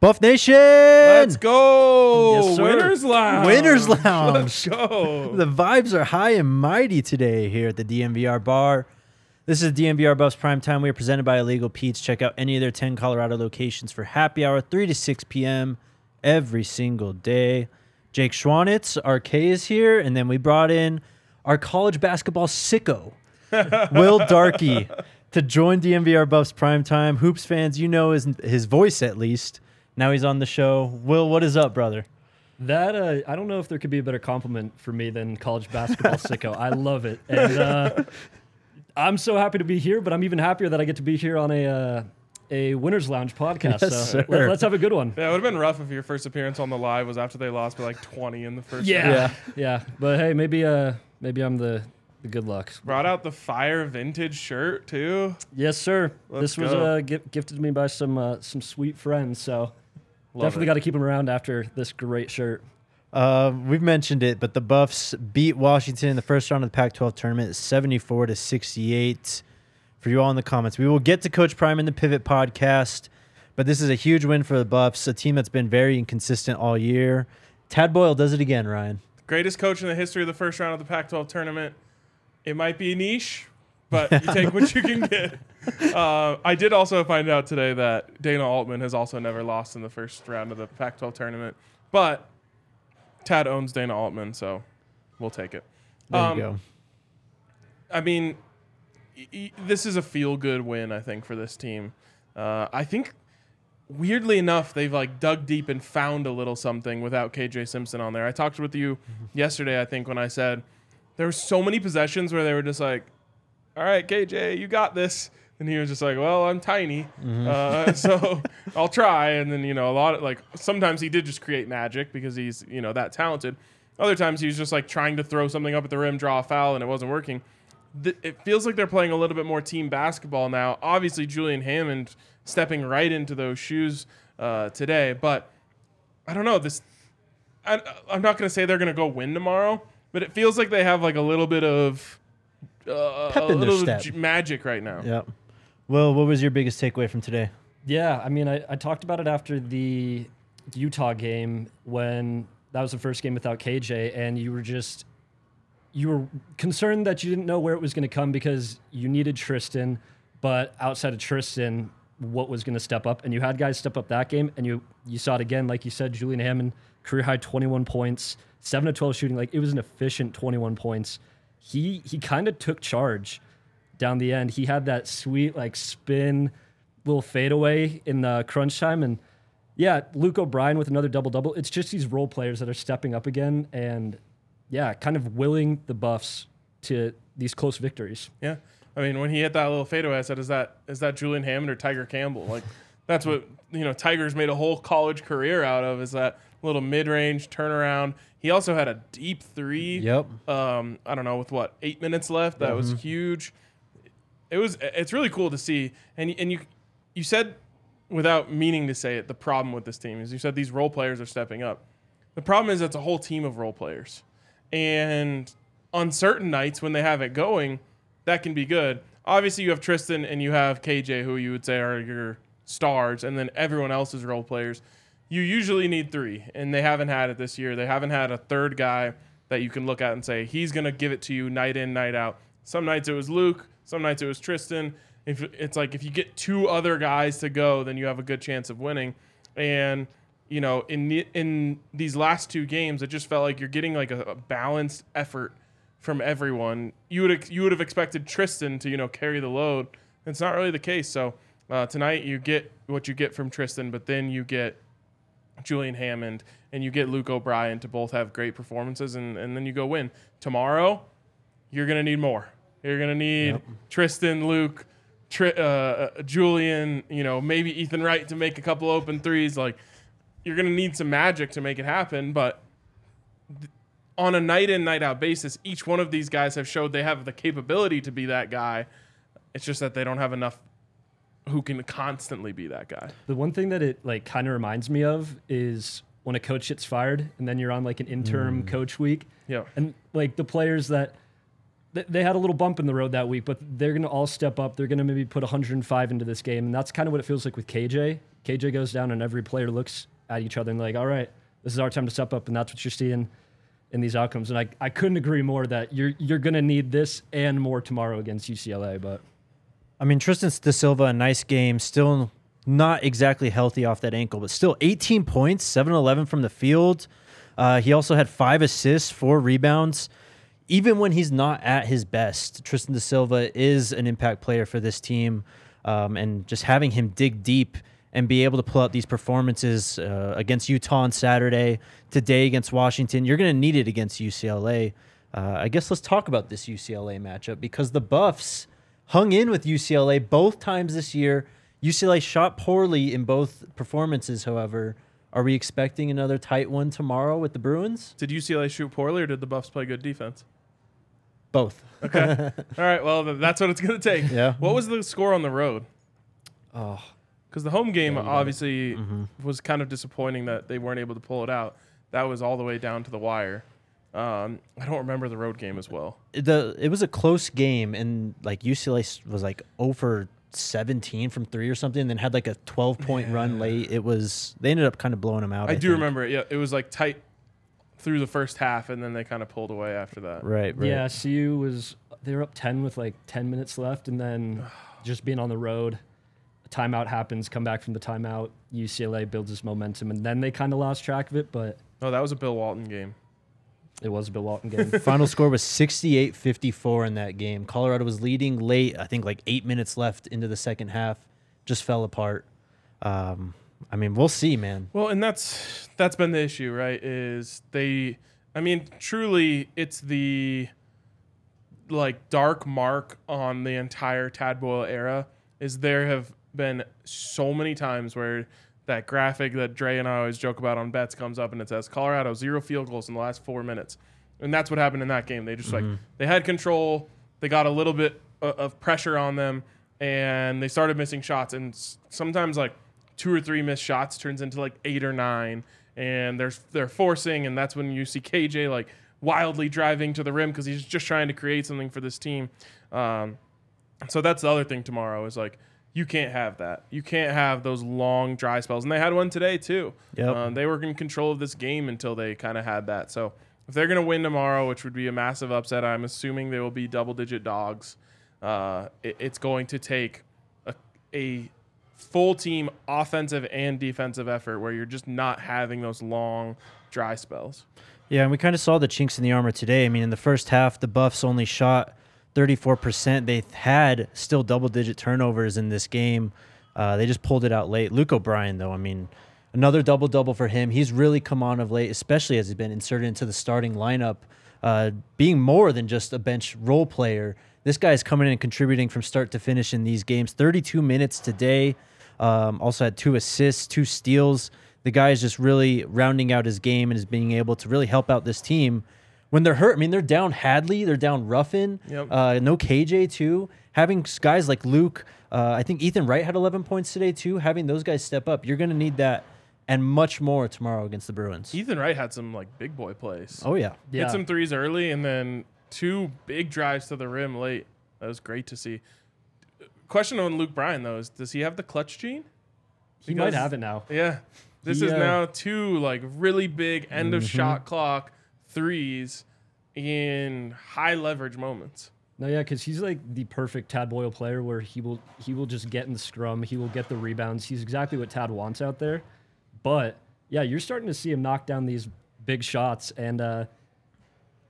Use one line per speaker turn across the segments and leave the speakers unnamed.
Buff Nation!
Let's go!
Yes, sir.
Winners Lounge!
Winners Lounge!
Let's go!
The vibes are high and mighty today here at the DNVR bar. This is DNVR Buffs Prime Time. We are presented by Illegal Pete's. Check out any of their 10 Colorado locations for happy hour, 3 to 6 p.m. every single day. Jake Schwanitz, our K is here, and then we brought in our college basketball sicko, Will Darkey, to join DNVR Buffs Prime Time. Hoops fans, you know his, his voice at least. Now he's on the show. Will, what is up, brother?
That uh, I don't know if there could be a better compliment for me than college basketball sicko. I love it, and uh, I'm so happy to be here. But I'm even happier that I get to be here on a uh, a Winners Lounge podcast.
Yes,
so
sir.
let, us have a good one.
Yeah, it would have been rough if your first appearance on the live was after they lost by like 20 in the first
Yeah,
round.
yeah, yeah. But hey, maybe uh, maybe I'm the the good luck.
Brought out the fire vintage shirt too.
Yes, sir.
Let's
this was
go.
uh, gi- gifted to me by some uh, some sweet friends. So
Love
definitely got to keep them around after this great shirt.
Uh, we've mentioned it, but the Buffs beat Washington in the first round of the Pac-12 tournament, 74 to 68. For you all in the comments, we will get to Coach Prime in the Pivot podcast, but this is a huge win for the Buffs, a team that's been very inconsistent all year. Tad Boyle does it again, Ryan.
Greatest coach in the history of the first round of the Pac-12 tournament. It might be a niche, but you take what you can get. Uh, I did also find out today that Dana Altman has also never lost in the first round of the Pac-12 tournament, but Tad owns Dana Altman, so we'll take it.
There
Um,
you go.
I mean, y- y- this is a feel good win, I think, for this team. Uh, I think, weirdly enough, they've like dug deep and found a little something without KJ Simpson on there. I talked with you yesterday, I think, when I said there were so many possessions where they were just like, all right, KJ, you got this. And he was just like, well, I'm tiny, uh, so I'll try. And then, you know, a lot of like, sometimes he did just create magic because he's, you know, that talented. Other times he was just like trying to throw something up at the rim, draw a foul, and it wasn't working th- it feels like they're playing a little bit more team basketball now. Obviously, Julian Hammond stepping right into those shoes uh, today, but I don't know this. I, I'm not going to say they're going to go win tomorrow, but it feels like they have like a little bit of uh,
Pep
a
in their
little
step.
j- magic right now.
Yep. Well, what was your biggest takeaway from today?
Yeah, I mean, I, I talked about it after the Utah game when that was the first game without KJ, and you were just you were concerned that you didn't know where it was going to come because you needed Tristan, but outside of Tristan, what was going to step up? And you had guys step up that game, and you you saw it again, like you said, Julian Hammond career high 21 points, seven to 12 shooting, like it was an efficient 21 points. He he kind of took charge down the end. He had that sweet like spin little fadeaway in the crunch time and yeah, Luke O'Brien with another double double. It's just these role players that are stepping up again and yeah, kind of willing the Buffs to these close victories.
Yeah. I mean, when he hit that little fadeaway, I said, "Is that is that Julian Hammond or Tiger Campbell?" Like, that's what you know. Tiger's made a whole college career out of is that little mid-range turnaround. He also had a deep three.
Yep.
Um, I don't know with what eight minutes left. That was huge. It was. It's really cool to see. And and you you said without meaning to say it, the problem with this team is you said these role players are stepping up. The problem is it's a whole team of role players. And on certain nights when they have it going, that can be good. Obviously, you have Tristan and you have KJ, who you would say are your stars, and then everyone else is role players. You usually need three, and they haven't had it this year. They haven't had a third guy that you can look at and say, he's going to give it to you night in, night out. Some nights it was Luke, some nights it was Tristan. If It's like if you get two other guys to go, then you have a good chance of winning. And you know, in the, in these last two games, it just felt like you're getting like a, a balanced effort from everyone. You would you would have expected Tristan to you know carry the load. It's not really the case. So uh, tonight you get what you get from Tristan, but then you get Julian Hammond and you get Luke O'Brien to both have great performances, and, and then you go win. Tomorrow, you're gonna need more. You're gonna need Tristan, Luke, Tri- uh, uh, Julian, you know, maybe Ethan Wright to make a couple open threes. Like you're gonna need some magic to make it happen, but th- on a night in night out basis, each one of these guys have showed they have the capability to be that guy. It's just that they don't have enough who can constantly be that guy.
The one thing that it like kind of reminds me of is when a coach gets fired and then you're on like an interim mm. coach week.
Yeah.
And like the players that th- they had a little bump in the road that week, but they're going to all step up. They're going to maybe put 105 into this game. And that's kind of what it feels like with KJ. KJ goes down and every player looks at each other and like, all right, this is our time to step up. And that's what you're seeing in these outcomes. And I, I couldn't agree more that you're, you're going to need this and more tomorrow against UCLA. But
I mean, Tristan Da Silva, a nice game, still not exactly healthy off that ankle, but still 18 points, 7 11 from the field. Uh, he also had five assists, four rebounds. Even when he's not at his best, Tristan Da Silva is an impact player for this team. Um, and just having him dig deep and be able to pull out these performances uh, against Utah on Saturday, today against Washington, you're going to need it against UCLA. Uh, I guess let's talk about this UCLA matchup because the Buffs hung in with UCLA both times this year. UCLA shot poorly in both performances, however. Are we expecting another tight one tomorrow with the Bruins?
Did UCLA shoot poorly, or did the Buffs play good defense?
Both.
Okay. All right. Well, that's what it's going to take.
Yeah.
What was the score on the road?
Oh,
Because the home game
Yeah, you got it.
obviously
Mm-hmm.
was kind of disappointing that they weren't able to pull it out. That was all the way down to the wire. Um, I don't remember the road game as well.
the it was a close game, and like UCLA was like over 17 from three or something, and then had like a 12 point run late. It was they ended up kind of blowing them out.
I,
I,
do
think.
remember it. Yeah, it was like tight through the first half, and then they kind of pulled away after that.
Right, right.
Yeah, CU was they were up ten with like ten minutes left, and then just being on the road, a timeout happens. Come back from the timeout, UCLA builds this momentum, and then they kind of lost track of it. But
Oh, that was a Bill Walton game.
it was a Bill Walton game.
Final score was 68 54 in that game. Colorado was leading late, I think like eight minutes left into the second half, just fell apart. Um, I mean, we'll see, man.
Well, and that's that's been the issue, right? Is they I mean, truly it's the like dark mark on the entire Tad Boyle era is there have been so many times where that graphic that Dre and I always joke about on bets comes up and it says Colorado zero field goals in the last four minutes, and that's what happened in that game. They just like they had control, they got a little bit of pressure on them, and they started missing shots. And sometimes like two or three missed shots turns into like eight or nine, and they're they're forcing, and that's when you see KJ like wildly driving to the rim because he's just trying to create something for this team. Um, so that's the other thing tomorrow is like you can't have that. You can't have those long dry spells, and they had one today too.
Yep.
Um, they were in control of this game until they kind of had that. So if they're going to win tomorrow, which would be a massive upset, I'm assuming they will be double-digit dogs. Uh, it- it's going to take a, a full team offensive and defensive effort where you're just not having those long dry spells.
Yeah, and we kind of saw the chinks in the armor today. I mean, in the first half, the Buffs only shot 34%. They had still double digit turnovers in this game. Uh, they just pulled it out late. Luke O'Brien, though, I mean, another double double for him. He's really come on of late, especially as he's been inserted into the starting lineup, uh, being more than just a bench role player. This guy is coming in and contributing from start to finish in these games. 32 minutes today. Um, also had two assists, two steals. The guy is just really rounding out his game and is being able to really help out this team when they're hurt. I mean, they're down Hadley, they're down Ruffin,
Yep.
uh, no KJ too. Having guys like Luke, uh, I think Ethan Wright had 11 points today too. Having those guys step up, you're going to need that and much more tomorrow against the Bruins.
Ethan Wright had some like big boy plays.
Oh yeah,
Yeah.
Hit some threes early and then two big drives to the rim late. That was great to see. Question on Luke O'Brien though is does he have the clutch gene?
he might have it now.
Yeah. This
He,
is
uh,
now two like really big end of shot clock threes in high leverage moments.
No, yeah, because he's like the perfect Tad Boyle player, where he will he will just get in the scrum, he will get the rebounds. He's exactly what Tad wants out there, But yeah, you're starting to see him knock down these big shots. And uh,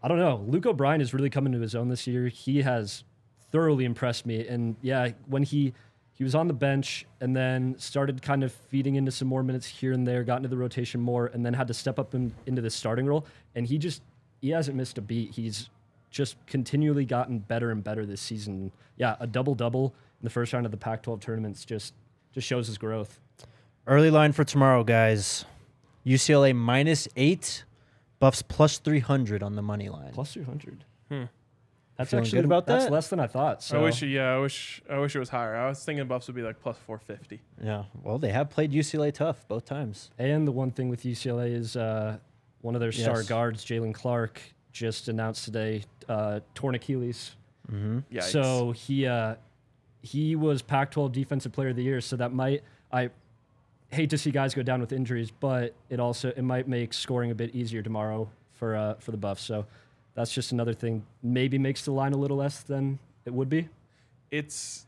I don't know. Luke O'Brien is really coming to his own this year. He has thoroughly impressed me. And yeah, when he he was on the bench and then started kind of feeding into some more minutes here and there, got into the rotation more, and then had to step up in, into the starting role. And he just he hasn't missed a beat. He's just continually gotten better and better this season. Yeah, a double double in the first round of the Pac-12 tournaments just just shows his growth.
Early line for tomorrow, guys. UCLA minus eight, Buffs plus 300 on the money line.
Plus 300. Hmm. That's
Feeling
actually
good about
that's
that?
less than I thought. So
I wish, yeah, I wish, I wish it was higher. I was thinking Buffs would be like plus 450.
Yeah. Well, they have played UCLA tough both times.
And the one thing with UCLA is uh, one of their star
Yes.
guards, Jaylen Clark, just announced today uh, torn Achilles.
Yeah.
So he uh, he was Pac-12 Defensive Player of the Year. So that might I hate to see guys go down with injuries, but it also it might make scoring a bit easier tomorrow for uh, for the Buffs. So that's just another thing. Maybe makes the line a little less than it would be.
it's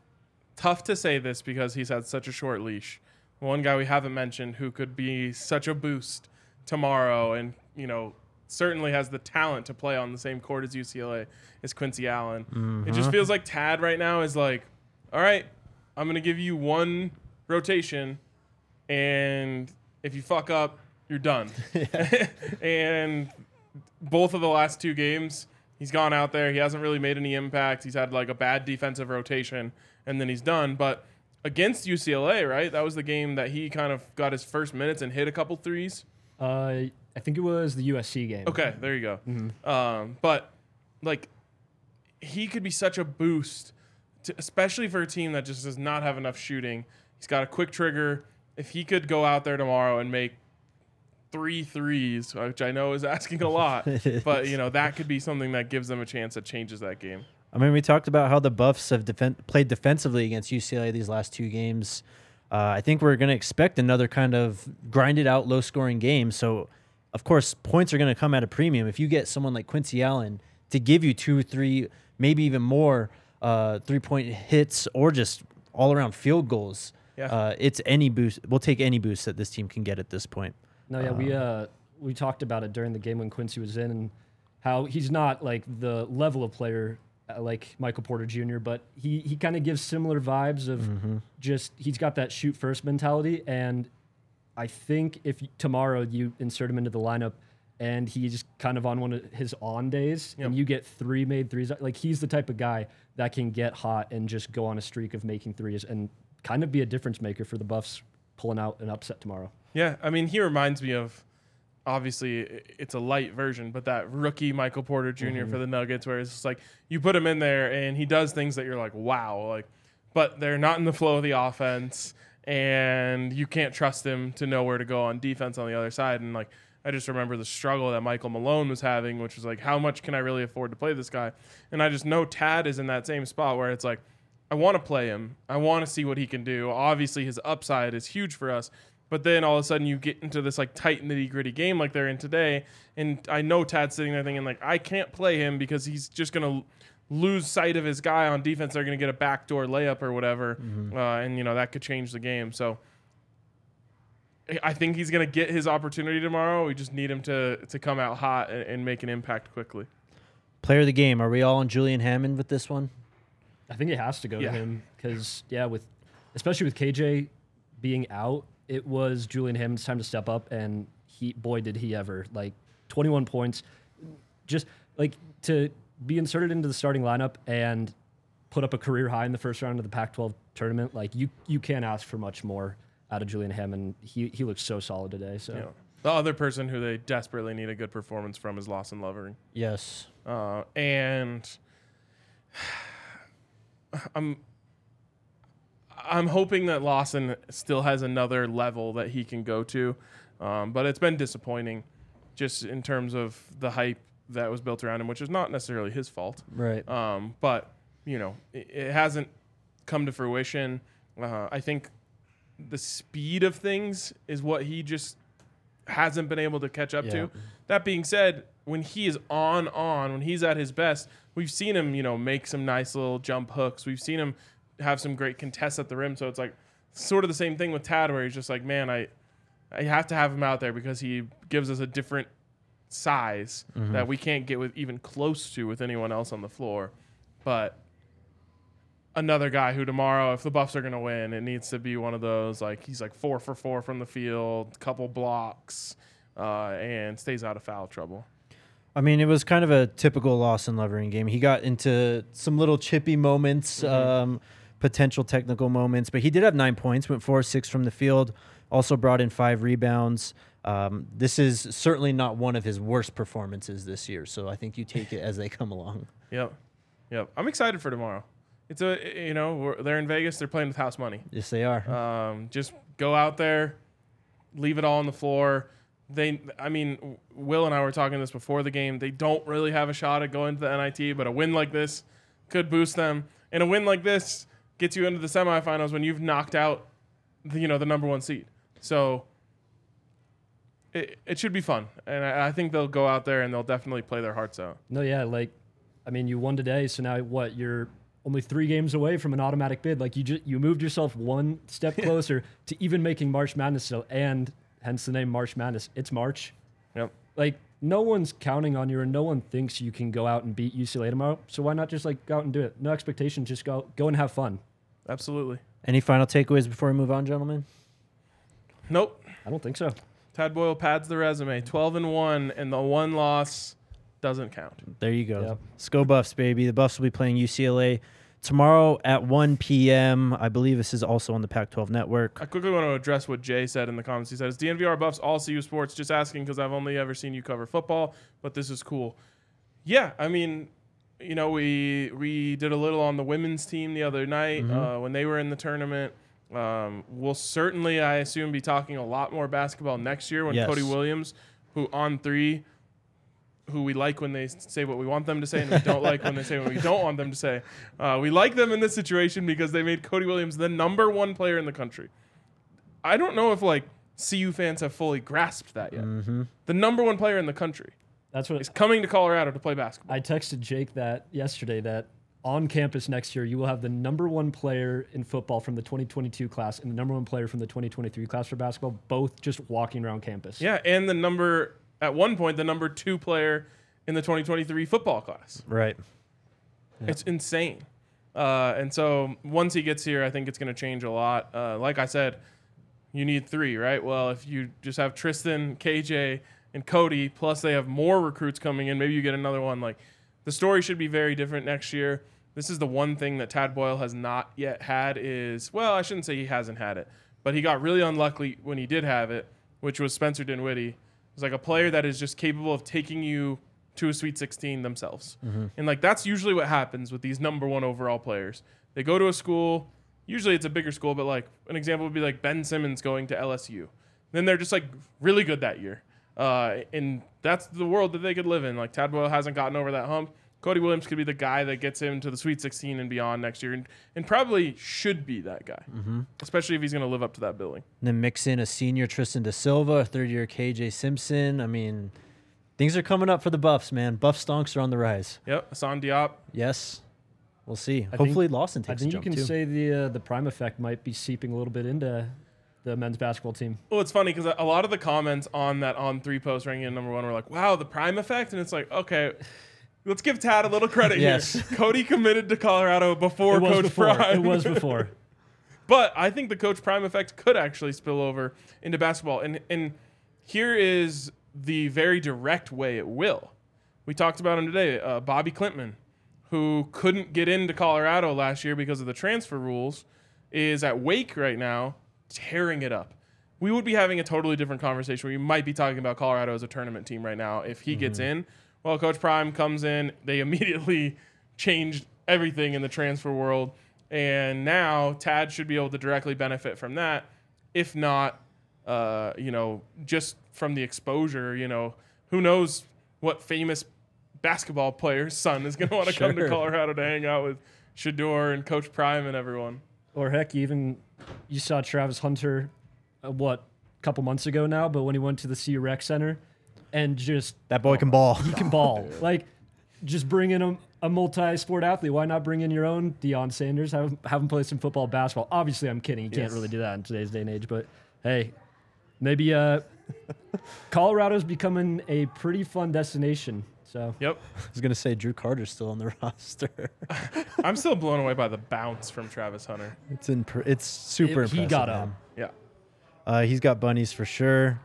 tough to say this because he's had such a short leash. One guy we haven't mentioned who could be such a boost tomorrow and, you know, certainly has the talent to play on the same court as UCLA is Quincy Allen. It just mm-hmm. feels like Tad right now is like, all right, I'm going to give you one rotation and if you fuck up, you're done. and both of the last two games, he's gone out there. He hasn't really made any impact. He's had like a bad defensive rotation, and then he's done. But against UCLA, right? That was the game that he kind of got his first minutes and hit a couple threes.
Uh, I think it was the USC game.
Okay, there you go. Um, but like, he could be such a boost, to, especially for a team that just does not have enough shooting. He's got a quick trigger. If he could go out there tomorrow and make three threes, which I know is asking a lot, but you know that could be something that gives them a chance that changes that game.
I mean, we talked about how the Buffs have defen- played defensively against UCLA these last two games. Uh, I think we're going to expect another kind of grinded out, low scoring game. So, of course, points are going to come at a premium. If you get someone like Quincy Allen to give you two, three, maybe even more uh, three point hits or just all around field goals,
Yeah.
uh, it's any boost. We'll take any boost that this team can get at this point.
No, yeah, we uh we talked about it during the game when Quincy was in, and how he's not like the level of player uh, like Michael Porter Jr., but he he kind of gives similar vibes of just he's got that shoot first mentality, and I think if tomorrow you insert him into the lineup and he's kind of on one of his on days, and you get three made threes, like he's the type of guy that can get hot and just go on a streak of making threes and kind of be a difference maker for the Buffs pulling out an upset tomorrow.
Yeah, I mean, he reminds me of obviously it's a light version, but that rookie Michael Porter junior mm-hmm. for the Nuggets, where it's just like you put him in there and he does things that you're like, wow, like, but they're not in the flow of the offense, and you can't trust him to know where to go on defense on the other side. And like, I just remember the struggle that Michael Malone was having, which was like, how much can I really afford to play this guy? And I just know Tad is in that same spot where it's like, I want to play him. I want to see what he can do. Obviously, his upside is huge for us. But then all of a sudden, you get into this like tight nitty gritty game like they're in today, and I know Tad's sitting there thinking like I can't play him because he's just gonna lose sight of his guy on defense. They're gonna get a backdoor layup or whatever, uh, and you know that could change the game. So I- I think he's gonna get his opportunity tomorrow. We just need him to to come out hot and, and make an impact quickly.
Player of the game. Are we all on Julian Hammond with this one?
I think it has to go
Yeah.
to him because yeah, with especially with KJ being out, it was Julian Hammond's time to step up, and he boy did he ever like 21 points, just like to be inserted into the starting lineup and put up a career high in the first round of the Pac-12 tournament. Like you you can't ask for much more out of Julian Hammond. He he looks so solid today. So
You know, the other person who they desperately need a good performance from is Lawson Lovering.
Yes.
Uh, and I'm I'm hoping that Lawson still has another level that he can go to, um, but it's been disappointing, just in terms of the hype that was built around him, which is not necessarily his fault.
Right.
Um, but you know, it, it hasn't come to fruition. Uh, I think the speed of things is what he just hasn't been able to catch up
Yeah.
to. That being said, when he is on on, when he's at his best, we've seen him, you know, make some nice little jump hooks. We've seen him have some great contests at the rim. So it's like sort of the same thing with Tad, where he's just like, man, I, You have to have him out there because he gives us a different size that we can't get with even close to with anyone else on the floor. But another guy who tomorrow, if the Buffs are going to win, it needs to be one of those like he's like four for four from the field, couple blocks, uh, and stays out of foul trouble.
I mean, it was kind of a typical Lawson Lovering game. He got into some little chippy moments, um, potential technical moments, but he did have nine points, went four or six from the field, also brought in five rebounds. Um, this is certainly not one of his worst performances this year, so I think you take it as they come along.
Yep, yep. I'm excited for tomorrow. It's a you know we're, they're in Vegas. They're playing with house money.
Yes, they are.
Um, just go out there, leave it all on the floor. They, I mean, Will and I were talking this before the game. They don't really have a shot at going to the NIT, but a win like this could boost them. And a win like this gets you into the semifinals when you've knocked out, the, you know, the number one seed. So it, it should be fun, and I, I think they'll go out there and they'll definitely play their hearts out.
No, yeah, like, I mean, you won today, so now what? You're only three games away from an automatic bid. Like you just you moved yourself one step closer to even making March Madness. So and hence the name March Madness. It's March.
Yep.
Like no one's counting on you, and no one thinks you can go out and beat UCLA tomorrow. So why not just like go out and do it? No expectation, just go go and have fun.
Absolutely.
Any final takeaways before we move on, gentlemen?
Nope.
I don't think so.
Tad Boyle pads the resume. 12 and 1, and the one loss doesn't count.
There you go.
Yep.
Let's go Buffs, baby. The Buffs will be playing UCLA tomorrow at 1 p.m. I believe this is also on the Pac-12 network.
I quickly want to address what Jay said in the comments. He said, "Is DNVR Buffs all CU sports?" Just asking because I've only ever seen you cover football, but this is cool. Yeah, I mean, you know, we we did a little on the women's team the other night uh, when they were in the tournament. Um, we'll certainly, I assume, be talking a lot more basketball next year when
Yes.
Cody Williams, who On3, who we like when they say what we want them to say, and we don't like when they say what we don't want them to say. Uh, we like them in this situation because they made Cody Williams the number one player in the country. I don't know if like CU fans have fully grasped that yet. The number one player in the country
That's what
is coming to Colorado to play basketball.
I texted Jake that yesterday that on campus next year you will have the number one player in football from the 2022 class and the number one player from the 2023 class for basketball, both just walking around campus.
yeah, and the number at one point the number two player in the 2023 football class.
Right.
It's insane. Uh, and so once he gets here, I think it's going to change a lot. Uh, like I said, you need three, right? Well, if you just have Tristan, KJ, and Cody, plus they have more recruits coming in, maybe you get another one. Like the story should be very different next year. This is the one thing that Tad Boyle has not yet had is well, I shouldn't say he hasn't had it, but he got really unlucky when he did have it, which was Spencer Dinwiddie. It's like a player that is just capable of taking you to a Sweet 16 themselves. Mm-hmm. And like that's usually what happens with these number one overall players. They go to a school, usually it's a bigger school, but like an example would be like Ben Simmons going to LSU. Then they're just like really good that year. Uh, and that's the world that they could live in. Like Tad Boyle hasn't gotten over that hump. Cody Williams could be the guy that gets him to the Sweet 16 and beyond next year, and, and probably should be that guy, especially if he's going to live up to that billing.
And then mix in a senior Tristan Da Silva, a third year KJ Simpson. I mean, things are coming up for the Buffs, man. Buff stonks are on the rise.
Yep, Assane Diop.
Yes. We'll see.
think-
Hopefully Lawson takes a
think you can
too.
say the uh, the prime effect might be seeping a little bit into the men's basketball team.
Well, it's funny because a lot of the comments on that On3 post ranking at number one were like, "Wow, the prime effect," and it's like, okay, let's give Tad a little credit
Yes.
here. Cody committed to Colorado before Coach
before.
Prime.
It was before.
But I think the Coach Prime effect could actually spill over into basketball. And and here is the very direct way it will. We talked about him today, uh, Bobi Klintman, who couldn't get into Colorado last year because of the transfer rules, is at Wake right now, tearing it up. We would be having a totally different conversation. We might be talking about Colorado as a tournament team right now if he gets in. Well, Coach Prime comes in, they immediately changed everything in the transfer world. And now Tad should be able to directly benefit from that. If not, uh, you know, just from the exposure, you know, who knows what famous basketball player's son is going to want to come to Colorado to hang out with Shedeur and Coach Prime and everyone.
Or heck, even you saw Travis Hunter, uh, what, a couple months ago now, but when he went to the CU Rec Center and just
that boy can ball.
he can ball. Like, just bring in a, a multi-sport athlete. Why not bring in your own Deion Sanders? Have, have him play some football, basketball. Obviously, I'm kidding. You can't really do that in today's day and age. But hey, Maybe uh, Colorado's becoming a pretty fun destination. So
Yep.
I was gonna say Drew Carter's still on the roster.
I'm still blown away by the bounce from Travis Hunter.
it's in. It's super.
It- he
impressive,
got
man.
up.
Yeah.
Uh, he's got bunnies for sure.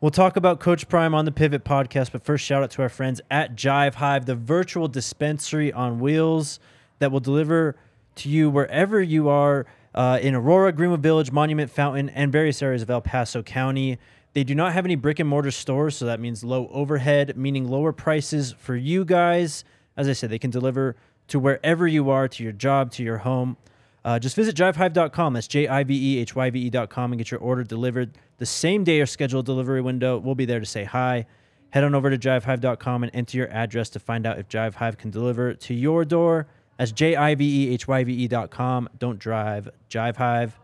We'll talk about Coach Prime on the Pivot podcast, but first, shout out to our friends at Jive Hive, the virtual dispensary on wheels that will deliver to you wherever you are uh, in Aurora, Greenwood Village, Monument Fountain, and various areas of El Paso County. They do not have any brick and mortar stores, so that means low overhead, meaning lower prices for you guys. As I said, they can deliver to wherever you are, to your job, to your home. Uh, just visit jivehive.com. That's J I V E H Y V E.com and get your order delivered the same day or scheduled delivery window. We'll be there to say hi. Head on over to jivehive.com and enter your address to find out if Jive Hive can deliver to your door. That's J I V E H Y V E.com. Don't drive, Jive Hive.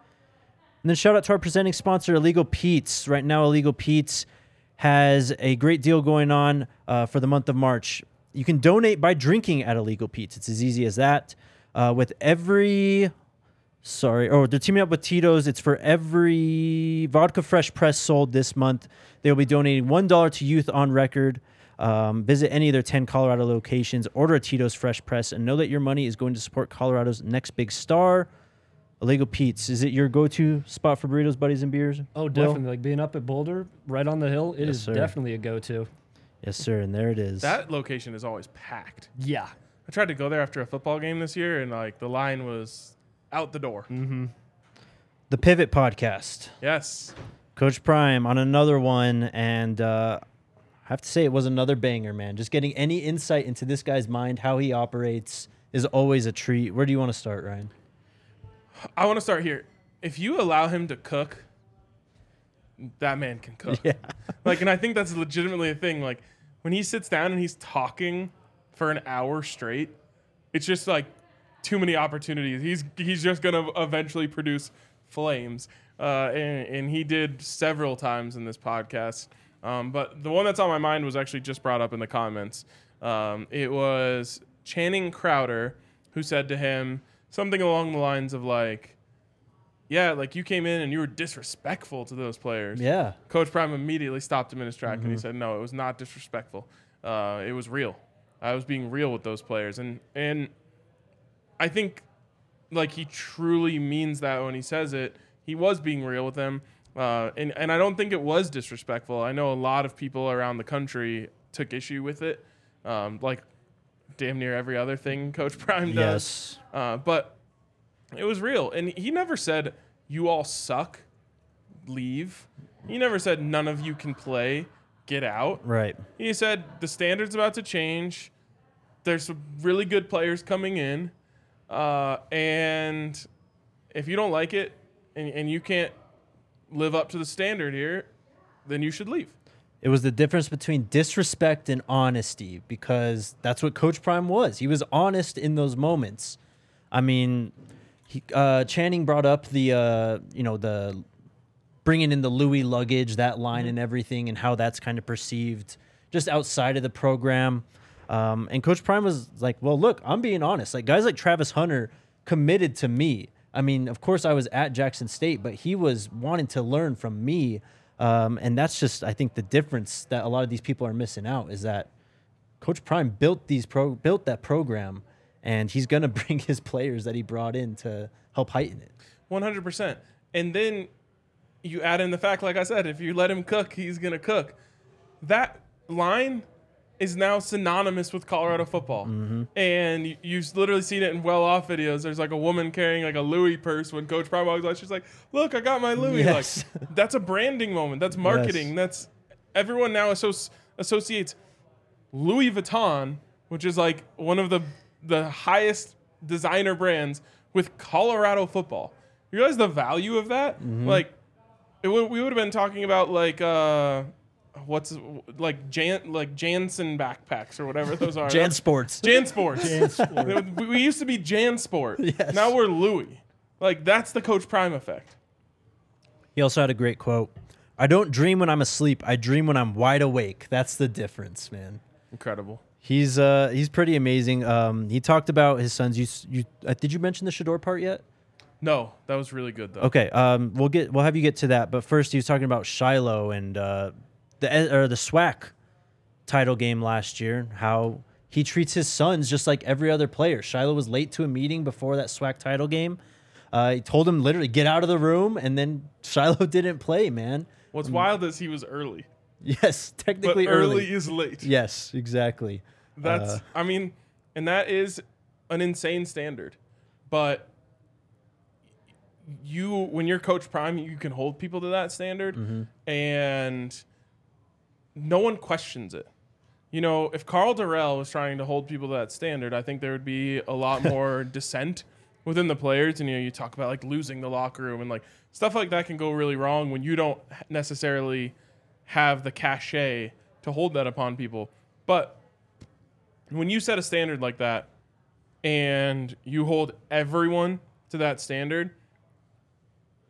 And then shout out to our presenting sponsor, Illegal Pete's. Right now, Illegal Pete's has a great deal going on uh, for the month of March. You can donate by drinking at Illegal Pete's. It's as easy as that. Uh, with every, sorry, oh, they're teaming up with Tito's. It's for every vodka fresh press sold this month. They will be donating one dollar to Youth on Record. Um, visit any of their 10 Colorado locations, order a Tito's Fresh Press, and know that your money is going to support Colorado's next big star. Illegal Pete's. Is it your go-to spot for burritos, buddies, and beers?
oh,
Will?
definitely like being up at Boulder, right on the hill. It
Yes,
is
sir.
definitely a go-to.
Yes, sir. And there it is.
That location is always packed.
Yeah.
I tried to go there after a football game this year, and like the line was out the door.
the Pivot Podcast.
Yes.
Coach Prime on another one, and uh, I have to say it was another banger, man. Just getting any insight into this guy's mind, how he operates, is always a treat. Where do you want to start, Ryan?
I want to start here. If you allow him to cook, that man can cook.
Yeah.
Like, and I think that's legitimately a thing. Like, when he sits down and he's talking for an hour straight, it's just like too many opportunities. He's he's just gonna eventually produce flames, uh, and, and he did several times in this podcast. Um, but the one that's on my mind was actually just brought up in the comments. Um, it was Channing Crowder who said to him something along the lines of like, "Yeah, like you came in and you were disrespectful to those players."
Yeah.
Coach Prime immediately stopped him in his track and he said, "No, it was not disrespectful. Uh, it was real. I was being real with those players." And and I think like he truly means that when he says it. He was being real with them, uh, and and I don't think it was disrespectful. I know a lot of people around the country took issue with it, um, like damn near every other thing Coach Prime does.
Yes.
Uh, but it was real. And he never said, you all suck, leave. He never said, none of you can play, get out.
Right.
He said, the standard's about to change. There's some really good players coming in. Uh, and if you don't like it and, and you can't live up to the standard here, then you should leave.
It was the difference between disrespect and honesty because that's what Coach Prime was. He was honest in those moments. I mean, he, uh, Channing brought up the uh, you know the bringing in the Louis luggage, that line and everything, and how that's kind of perceived just outside of the program. Um, and Coach Prime was like, "Well, look, I'm being honest. Like guys like Travis Hunter committed to me. I mean, of course, I was at Jackson State, but he was wanting to learn from me." Um, and that's just, I think, the difference that a lot of these people are missing out is that Coach Prime built these pro built that program, and he's gonna bring his players that he brought in to help heighten it.
One hundred percent. And then you add in the fact, like I said, if you let him cook, he's gonna cook. That line is now synonymous with Colorado football, and you, you've literally seen it in well-off videos. There's like a woman carrying like a Louis purse when Coach Prime walks by. She's like, "Look, I got my Louis."
Yes.
Like that's a branding moment. That's marketing. That's everyone now associ- associates Louis Vuitton, which is like one of the the highest designer brands, with Colorado football. You realize the value of that? Like, it would, we would have been talking about like uh, what's like Jan like Jansen backpacks or whatever those are. JanSports. JanSports. we, we used to be JanSport.
Yes.
Now we're Louis. Like that's the Coach Prime effect.
He also had a great quote. I don't dream when I'm asleep. I dream when I'm wide awake. That's the difference, man.
Incredible.
He's uh he's pretty amazing. Um, he talked about his sons. You you uh, did you mention the Shedeur part yet?
No, that was really good though.
Okay, um, we'll get we'll have you get to that, but first he was talking about Shiloh and uh, the or the SWAC title game last year. How he treats his sons just like every other player. Shiloh was late to a meeting before that SWAC title game. Uh, he told him literally get out of the room, and then Shiloh didn't play. Man,
What's wild is he was early,
yes, technically
early,
early.
is late.
Yes, exactly.
That's
Uh,
I mean, and that is an insane standard. But you when you're coach prime, you can hold people to that standard and no one questions it. You know, if Karl Dorrell was trying to hold people to that standard, I think there would be a lot more dissent within the players. And you know, you talk about like losing the locker room and like stuff like that can go really wrong when you don't necessarily have the cachet to hold that upon people. But when you set a standard like that and you hold everyone to that standard,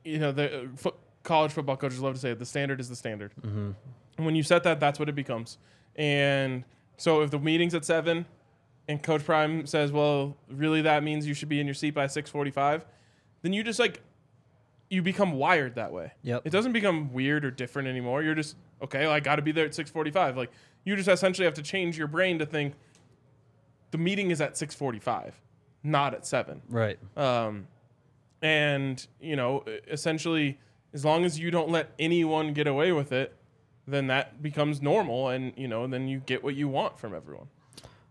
you know, the uh, fo- college football coaches love to say it, the standard is the standard. And when you set that, that's what it becomes. And so if the meeting's at seven and Coach Prime says, well, really that means you should be in your seat by 645, then you just like, you become wired that way.
Yep.
It doesn't become weird or different anymore. You're just, okay, well, I got to be there at 645. Like you just essentially have to change your brain to think the meeting is at 645, not at seven.
Right.
Um, and you know, essentially, as long as you don't let anyone get away with it, then that becomes normal, and you know, then you get what you want from everyone.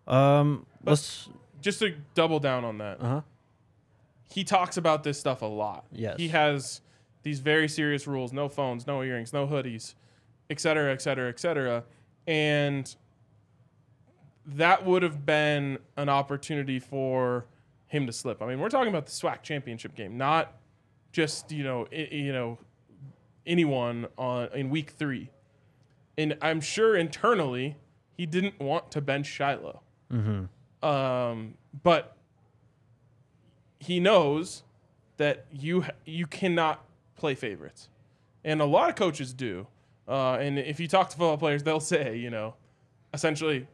Um, let's.
Just to double down on that,
Uh huh.
he talks about this stuff a lot.
Yes.
he has these very serious rules: no phones, no earrings, no hoodies, et cetera, et cetera, et cetera, and that would have been an opportunity for him to slip. I mean, we're talking about the SWAC championship game, not just you know I, you know anyone on in week three. And I'm sure internally he didn't want to bench Shiloh. Um, but he knows that you you cannot play favorites, and a lot of coaches do. Uh, and if you talk to football players, they'll say, you know, essentially,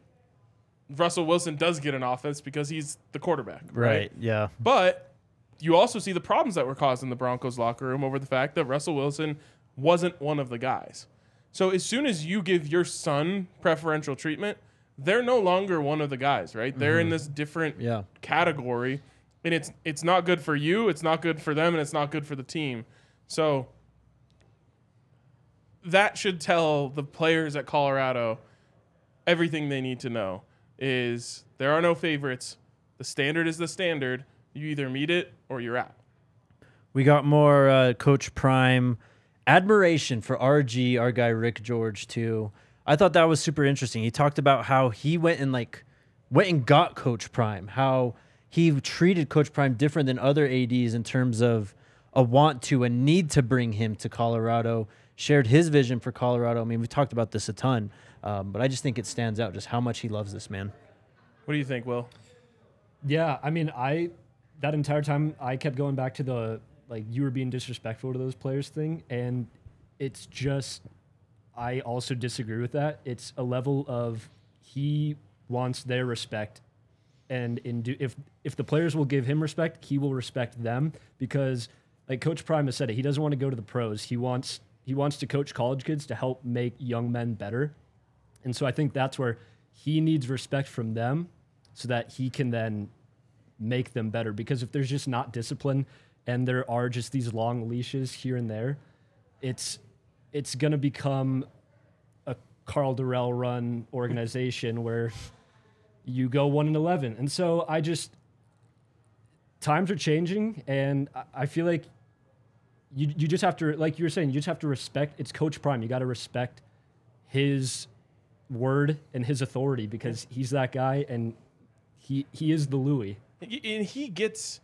Russell Wilson does get an offense because he's the quarterback,
Right. Yeah.
but you also see the problems that were caused in the Broncos locker room over the fact that Russell Wilson wasn't one of the guys. So as soon as you give your son preferential treatment, they're no longer one of the guys, right? They're in this different
Yeah.
category, and it's it's not good for you, it's not good for them, and it's not good for the team. So that should tell the players at Colorado everything they need to know is there are no favorites. The standard is the standard. You either meet it or you're out.
We got more uh, Coach Prime admiration for RG, our guy Rick George too. I thought that was super interesting. He talked about how he went and like went and got Coach Prime, how he treated Coach Prime different than other ads in terms of a want to and need to bring him to Colorado. Shared his vision for Colorado. I mean, we talked about this a ton, um, but I just think it stands out just how much he loves this man.
What do you think, Will?
Yeah, I mean, I that entire time I kept going back to the like you were being disrespectful to those players thing, and it's just I also disagree with that. It's a level of he wants their respect, and in do, if if the players will give him respect, he will respect them because like Coach Prime has said it, he doesn't want to go to the pros. He wants he wants to coach college kids to help make young men better. And so I think that's where he needs respect from them so that he can then make them better. Because if there's just not discipline and there are just these long leashes here and there, it's it's gonna become a Karl Dorrell run organization where you go one and eleven. And so I just times are changing and I- feel like you you just have to like you were saying, you just have to respect it's Coach Prime. You gotta respect his word and his authority because he's that guy and he he is the Louis.
And he gets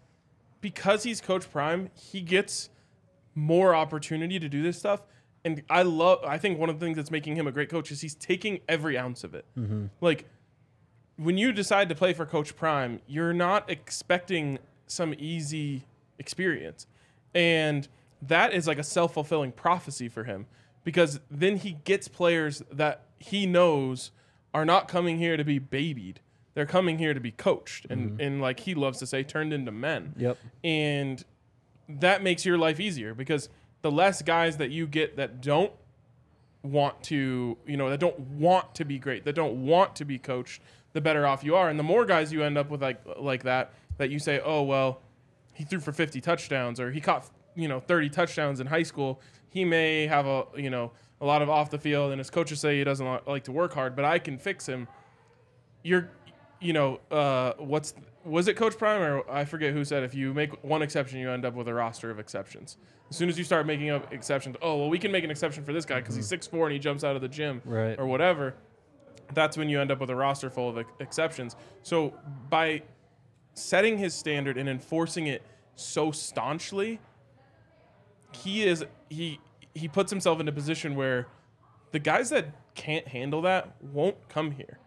because he's Coach Prime, he gets more opportunity to do this stuff. And I love. I think one of the things that's making him a great coach is he's taking every ounce of it. Mm-hmm. Like when you decide to play for Coach Prime, you're not expecting some easy experience. And that is like a self fulfilling prophecy for him because then he gets players that he knows are not coming here to be babied. They're coming here to be coached and, mm-hmm. and like he loves to say, turned into men.
Yep.
And that makes your life easier because the less guys that you get that don't want to, you know, that don't want to be great, that don't want to be coached, the better off you are. And the more guys you end up with like like that, that you say, oh well, he threw for 50 touchdowns or he caught you know 30 touchdowns in high school. He may have a you know a lot of off the field, and his coaches say he doesn't like to work hard, but I can fix him. You're, you know, uh, what's was it Coach Prime or I forget who said if you make one exception, you end up with a roster of exceptions. As soon as you start making up exceptions, oh well, we can make an exception for this guy because he's six four and he jumps out of the gym
Right.
or whatever. That's when you end up with a roster full of ex- exceptions. So by setting his standard and enforcing it so staunchly, he is he he puts himself in a position where the guys that can't handle that won't come here.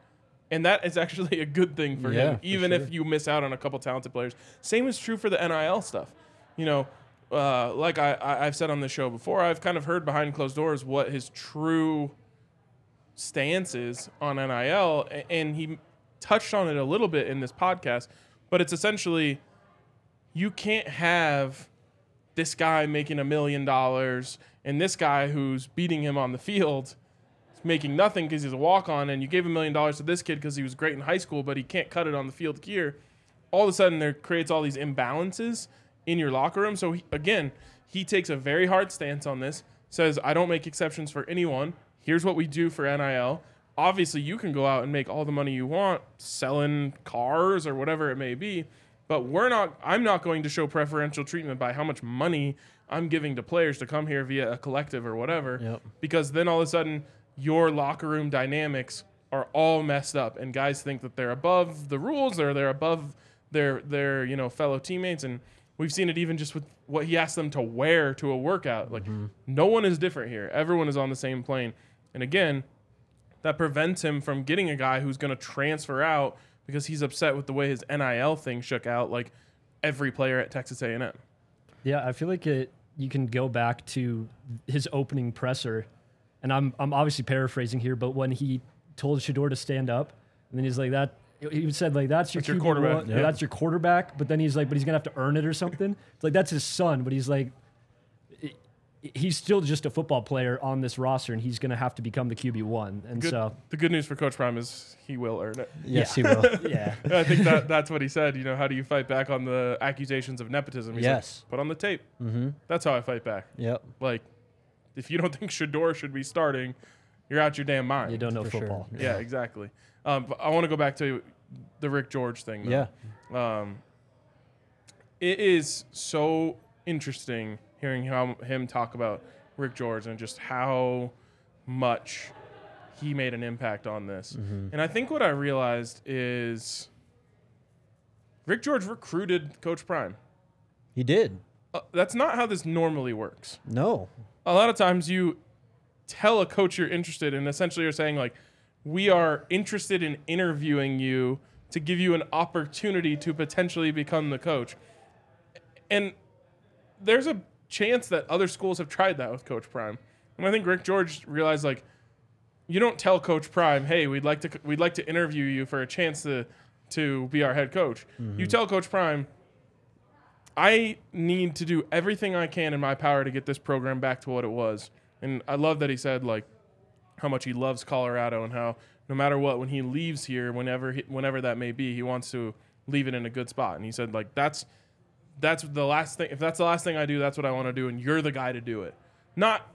And that is actually a good thing for
Yeah,
him,
for
even
sure.
if you miss out on a couple talented players. Same is true for the NIL stuff. You know, uh, like I, I, I've said on the show before, I've kind of heard behind closed doors what his true stance is on NIL, and he touched on it a little bit in this podcast. But it's essentially you can't have this guy making a million dollars and this guy who's beating him on the field making nothing because he's a walk on, and you gave a million dollars to this kid because he was great in high school, but he can't cut it on the field here. All of a sudden, there creates all these imbalances in your locker room. So, he, again, he takes a very hard stance on this, says, I don't make exceptions for anyone. Here's what we do for NIL. Obviously, you can go out and make all the money you want selling cars or whatever it may be, but we're not, I'm not going to show preferential treatment by how much money I'm giving to players to come here via a collective or whatever
Yep.
because then all of a sudden your locker room dynamics are all messed up and guys think that they're above the rules or they're above their their you know fellow teammates and we've seen it even just with what he asked them to wear to a workout. Like mm-hmm. no one is different here. Everyone is on the same plane. And again that prevents him from getting a guy who's going to transfer out because he's upset with the way his NIL thing shook out like every player at Texas A&M
Yeah, I feel like it. You can go back to his opening presser, and I'm I'm obviously paraphrasing here, but when he told Shedeur to stand up, and then he's like that. He said like that's your,
That's your
QB1,
quarterback.
yeah,
Yeah.
That's your quarterback. But then he's like, but he's gonna have to earn it or something. It's like that's his son, but he's like. He's still just a football player on this roster, and he's going to have to become the QB one. And
good,
so,
the good news for coach Prime is he will earn it
Yes, he will.
yeah,
I think that that's what he said. You know, how do you fight back on the accusations of nepotism? He's like,
Yes.
put on the tape.
mm-hmm.
That's how I fight back.
Yep.
Like, if you don't think Shedeur should be starting, you're out your damn mind.
you don't know
For sure.
football.
Yeah, exactly. Um, but I want to go back to the Rick George thing. Though.
Yeah.
Um, it is so interesting hearing how him talk about Rick George and just how much he made an impact on this. And I think what I realized is Rick George recruited Coach Prime.
He did.
Uh, that's not how this normally works.
No.
A lot of times you tell a coach you're interested in, essentially you're saying like, we are interested in interviewing you to give you an opportunity to potentially become the coach. And there's a chance that other schools have tried that with Coach Prime. And I think Rick George realized like you don't tell Coach Prime, "Hey, we'd like to we'd like to interview you for a chance to to be our head coach." You mm-hmm. tell Coach Prime, "I need to do everything I can in my power to get this program back to what it was." And I love that he said like how much he loves Colorado and how no matter what, when he leaves here, whenever he, whenever that may be, he wants to leave it in a good spot. And he said like that's that's the last thing. If that's the last thing I do, that's what I want to do, and you're the guy to do it. Not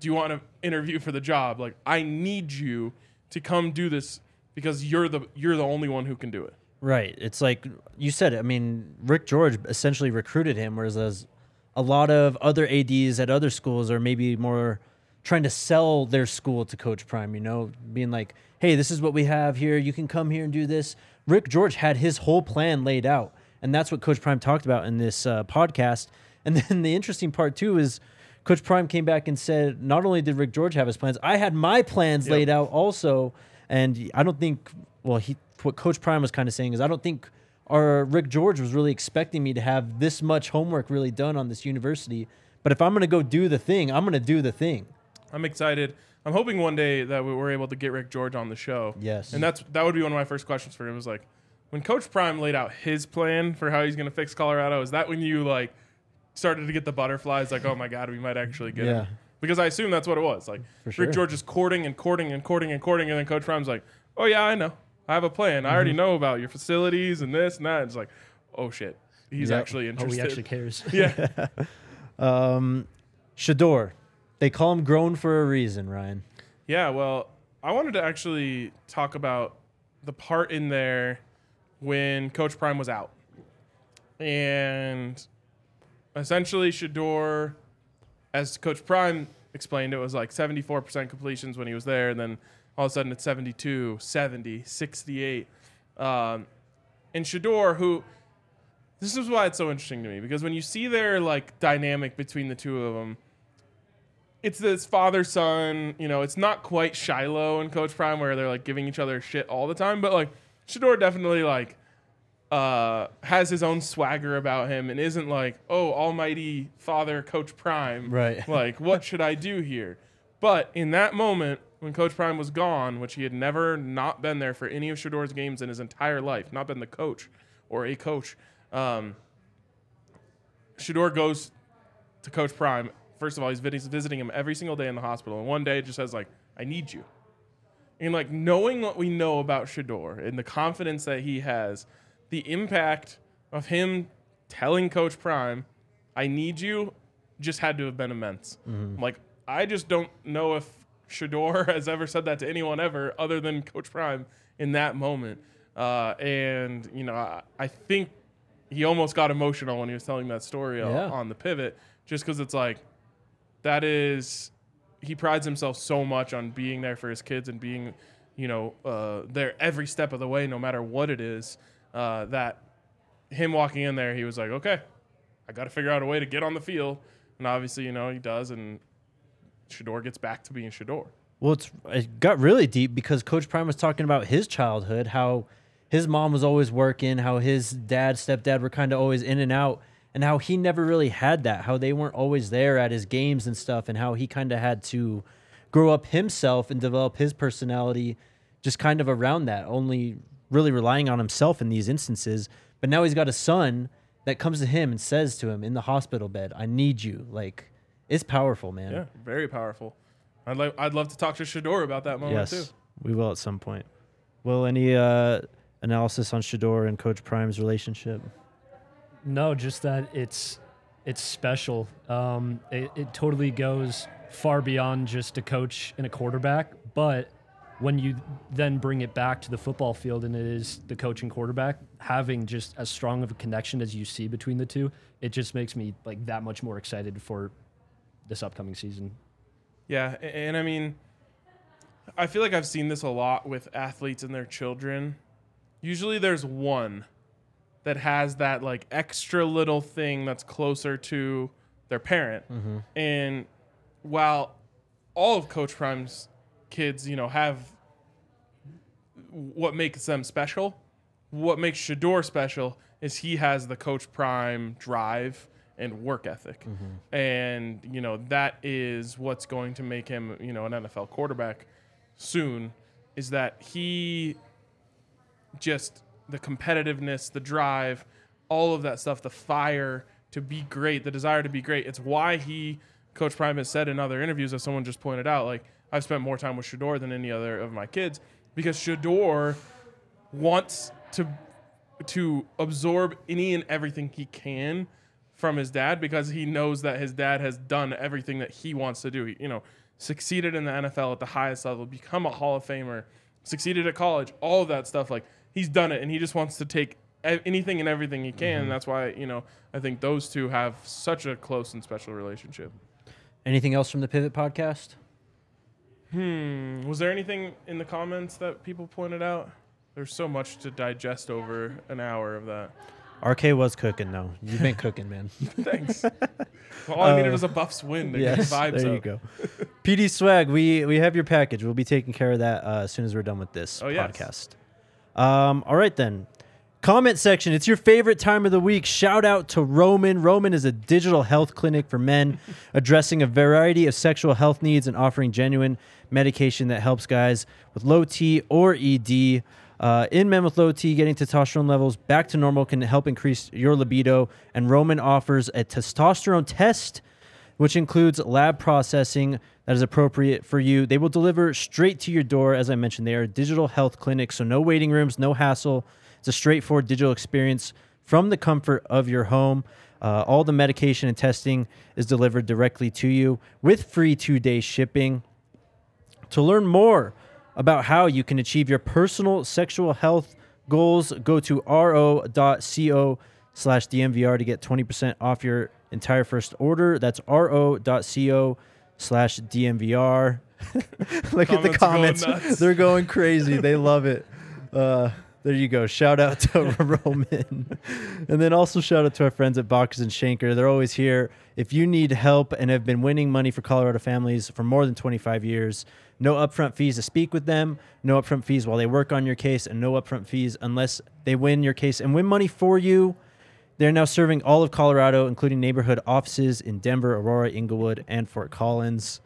do you want to interview for the job? Like I need you to come do this because you're the you're the only one who can do it.
Right. It's like you said. I mean, Rick George essentially recruited him, whereas a lot of other ads at other schools are maybe more trying to sell their school to Coach Prime. You know, being like, "Hey, this is what we have here. You can come here and do this." Rick George had his whole plan laid out, and that's what Coach Prime talked about in this uh, podcast. And then the interesting part too is. Coach Prime came back and said, not only did Rick George have his plans, I had my plans
Yep.
laid out also. And I don't think, well, he what Coach Prime was kind of saying is, I don't think our Rick George was really expecting me to have this much homework really done on this university. But if I'm going to go do the thing, I'm going to do the thing.
I'm excited. I'm hoping one day that we we're able to get Rick George on the show.
Yes.
And that's that would be one of my first questions for him. Was like, when Coach Prime laid out his plan for how he's going to fix Colorado, is that when you like started to get the butterflies, like, oh my god, we might actually get
Yeah.
him. Because I assume that's what it was. Like
sure.
Rick George is courting and courting and courting and courting, and then Coach Prime's like, oh yeah, I know, I have a plan. I already
Mm-hmm.
know about your facilities and this and that. It's like, oh shit, he's
Yep.
actually
Oh,
interested.
he actually cares.
yeah.
Um, Shedeur. They call him grown for a reason, Ryan.
Yeah, well, I wanted to actually talk about the part in there when Coach Prime was out. And essentially, Shedeur, as Coach Prime explained, it was like 74% completions when he was there. And then all of a sudden, it's 72, 70, 68. Um, and Shedeur, who this is why it's so interesting to me because when you see their like dynamic between the two of them, it's this father son. You know, it's not quite Shiloh and Coach Prime where they're like giving each other shit all the time, but like Shedeur definitely like uh has his own swagger about him and isn't like oh almighty father coach prime
Right.
like what should i do here but in that moment when coach prime was gone which he had never not been there for any of Shedeur's games in his entire life not been the coach or a coach um Shedeur goes to coach prime. First of all he's visiting him every single day in the hospital. And one day just says like i need you. And like knowing what we know about Shedeur and the confidence that he has, the impact of him telling Coach Prime, "I need you," just had to have been immense. Like I just don't know if Shedeur has ever said that to anyone ever, other than Coach Prime in that moment. Uh, and you know, I, I think he almost got emotional when he was telling that story
Yeah.
on the pivot, just because it's like that is he prides himself so much on being there for his kids and being you know uh, there every step of the way no matter what it is uh, that him walking in there he was like okay i got to figure out a way to get on the field and obviously you know he does and Shedeur gets back to being Shedeur
Well, it's, it got really deep because Coach Prime was talking about his childhood, how his mom was always working, how his dad, stepdad were kind of always in and out, and how he never really had that, how they weren't always there at his games and stuff, and how he kind of had to grow up himself and develop his personality just kind of around that, only really relying on himself in these instances. But now he's got a son that comes to him and says to him in the hospital bed, I need you. Like, it's powerful, man.
yeah very powerful I'd like I'd love to talk to Shedeur about that moment
Yes,
too
we will at some point. Will any uh, analysis on Shedeur and Coach Prime's relationship?
No, just that it's it's special. Um, it, it totally goes far beyond just a coach and a quarterback. But when you then bring it back to the football field and it is the coach and quarterback having just as strong of a connection as you see between the two, it just makes me like that much more excited for this upcoming season.
Yeah, and I mean, I feel like I've seen this a lot with athletes and their children. Usually there's one that has that like extra little thing that's closer to their parent. Mm-hmm. And while all of Coach Prime's kids, you know, have what makes them special, what makes Shedeur special is he has the Coach Prime drive and work ethic. Mm-hmm. And, you know, that is what's going to make him, you know, an NFL quarterback soon is that he just the competitiveness, the drive, all of that stuff, the fire to be great, the desire to be great. It's why he, Coach Prime has said in other interviews, as someone just pointed out, like I've spent more time with Shedeur than any other of my kids because Shedeur wants to to absorb any and everything he can from his dad because he knows that his dad has done everything that he wants to do. He, you know, succeeded in the NFL at the highest level, become a Hall of Famer, succeeded at college, all of that stuff. Like he's done it, and he just wants to take anything and everything he can. And that's why you know I think those two have such a close and special relationship.
Anything else from the Pivot podcast?
Hmm. Was there anything in the comments that people pointed out? There's so much to digest over an hour of that.
RK was cooking though. You've been cooking, man.
Thanks. All I needed was a Buffs win to
yes,
get vibes
there you
up.
go. PD Swag, we we have your package. We'll be taking care of that uh, as soon as we're done with this
Oh, yes.
podcast. Um, all right then. Comment section. It's your favorite time of the week. Shout out to Roman. Roman is a digital health clinic for men, addressing a variety of sexual health needs and offering genuine medication that helps guys with low T or ED. Uh, in men with low T, getting testosterone levels back to normal can help increase your libido. And Roman offers a testosterone test, which includes lab processing that is appropriate for you. They will deliver straight to your door. As I mentioned, they are a digital health clinic, so no waiting rooms, no hassle. It's a straightforward digital experience from the comfort of your home. Uh, all the medication and testing is delivered directly to you with free two day shipping. To learn more about how you can achieve your personal sexual health goals, go to ro.co slash DNVR to get 20% off your entire first order. That's ro.co slash DNVR. Look at the
Comments
They're going crazy. They love it. Uh, there you go. Shout out to Roman. and then also shout out to our friends at Bachus and Schanker. They're always here. If you need help and have been winning money for Colorado families for more than 25 years, no upfront fees to speak with them, no upfront fees while they work on your case, and no upfront fees unless they win your case and win money for you. They're now serving all of Colorado, including neighborhood offices in Denver, Aurora, Englewood, and Fort Collins.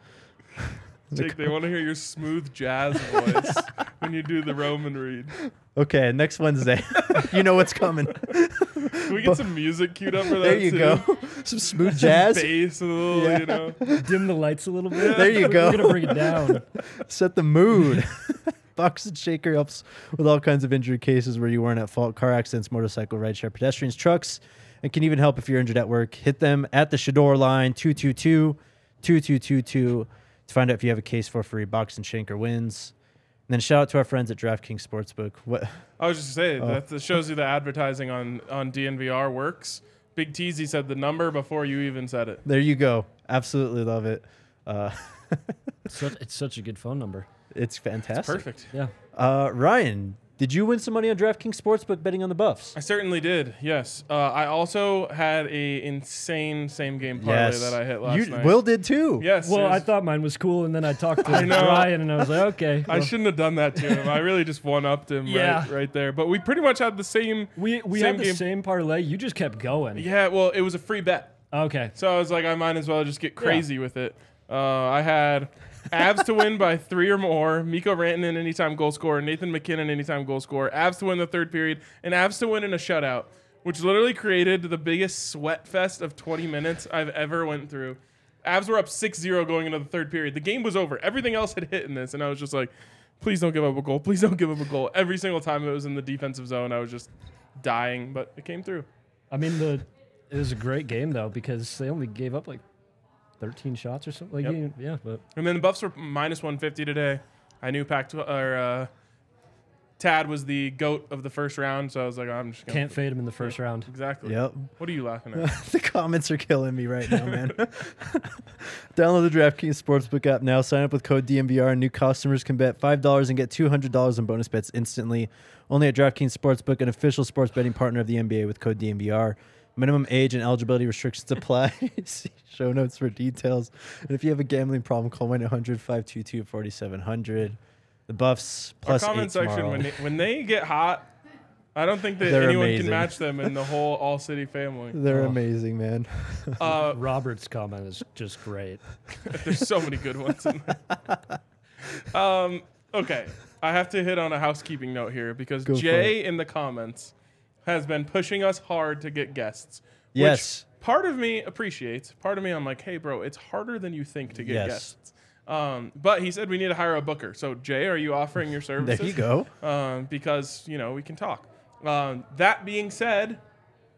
Jake, they want to hear your smooth jazz voice when you do the Roman read.
Okay, next Wednesday. you know what's coming.
Can we get some music queued up for that?
There you
too?
go. Some smooth jazz.
Bass, a little,
Yeah.
you know.
Dim the lights a little bit.
There you go.
We're gonna bring it down.
Set the mood. Bachus and Schanker helps with all kinds of injury cases where you weren't at fault car accidents, motorcycle, rideshare, pedestrians, trucks, and can even help if you're injured at work. Hit them at the Shador line 222 2222 to find out if you have a case for free. Bachus and Schanker wins. And then shout out to our friends at DraftKings Sportsbook. What?
I was just saying
Oh.
that that shows you the advertising on on DNVR works. Big Teasy said the number before you even said it.
There you go. Absolutely love it. Uh,
It's such, it's such a good phone number.
it's fantastic.
Perfect.
Yeah.
Uh, Ryan, did you win some money on DraftKings Sportsbook betting on the Buffs?
I certainly did. Yes. Uh, I also had a insane same game parlay that I hit last
you,
night.
Will did too.
Yes.
Well,
it
I thought mine was cool, and then I talked to
I know.
Ryan, and I was like, okay.
I
well,
shouldn't have done that to him. I really just one upped him
Yeah.
right, right there. But we pretty much had the same.
we we
same
had the
game.
same parlay. You just kept going.
Yeah. Well, it was a free bet.
Okay.
So I was like, I might as well just get crazy with it. Uh, I had Avs to win by three or more, Mikko Rantanen anytime goal scorer, Nathan MacKinnon anytime goal scorer, Avs to win the third period, and Avs to win in a shutout, which literally created the biggest sweat fest of 20 minutes I've ever went through. Avs were up 6-0 going into the third period. The game was over. Everything else had hit in this, and I was just like, please don't give up a goal. Please don't give up a goal. Every single time it was in the defensive zone, I was just dying, but it came through.
I mean, the it was a great game though because they only gave up like 13 shots or something. Like,
Yep.
you- yeah, but
And then the Buffs were minus 150 today. I knew Pac or uh, Tad was the goat of the first round, so I was like, I'm just gonna
can't fade him in the first round.
exactly.
Yep.
What are you laughing at?
the comments are killing me right now, man. Download the DraftKings Sportsbook app now. Sign up with code DNVR. New customers can bet $5 and get $200 in bonus bets instantly. Only at DraftKings Sportsbook, an official sports betting partner of the NBA with code DNVR. Minimum age and eligibility restrictions apply. See show notes for details. And if you have a gambling problem, call 1 800 522 4700. The Buffs
Our
plus
comment
eight
section when they, when they get hot, I don't think that
They're
anyone
amazing.
can match them in the whole All City family.
They're
Oh.
amazing, man.
Uh,
Robert's comment is just great.
there's so many good ones. In there. Um, okay, I have to hit on a housekeeping note here because
Go for
Jay in the comments has been pushing us hard to get guests. which
Yes.
part of me appreciates. Part of me, I'm like, hey, bro, it's harder than you think to get
Yes.
guests. Um, but he said we need to hire a booker. So Jay, are you offering your services?
There you go.
Um, because you know we can talk. Um, that being said,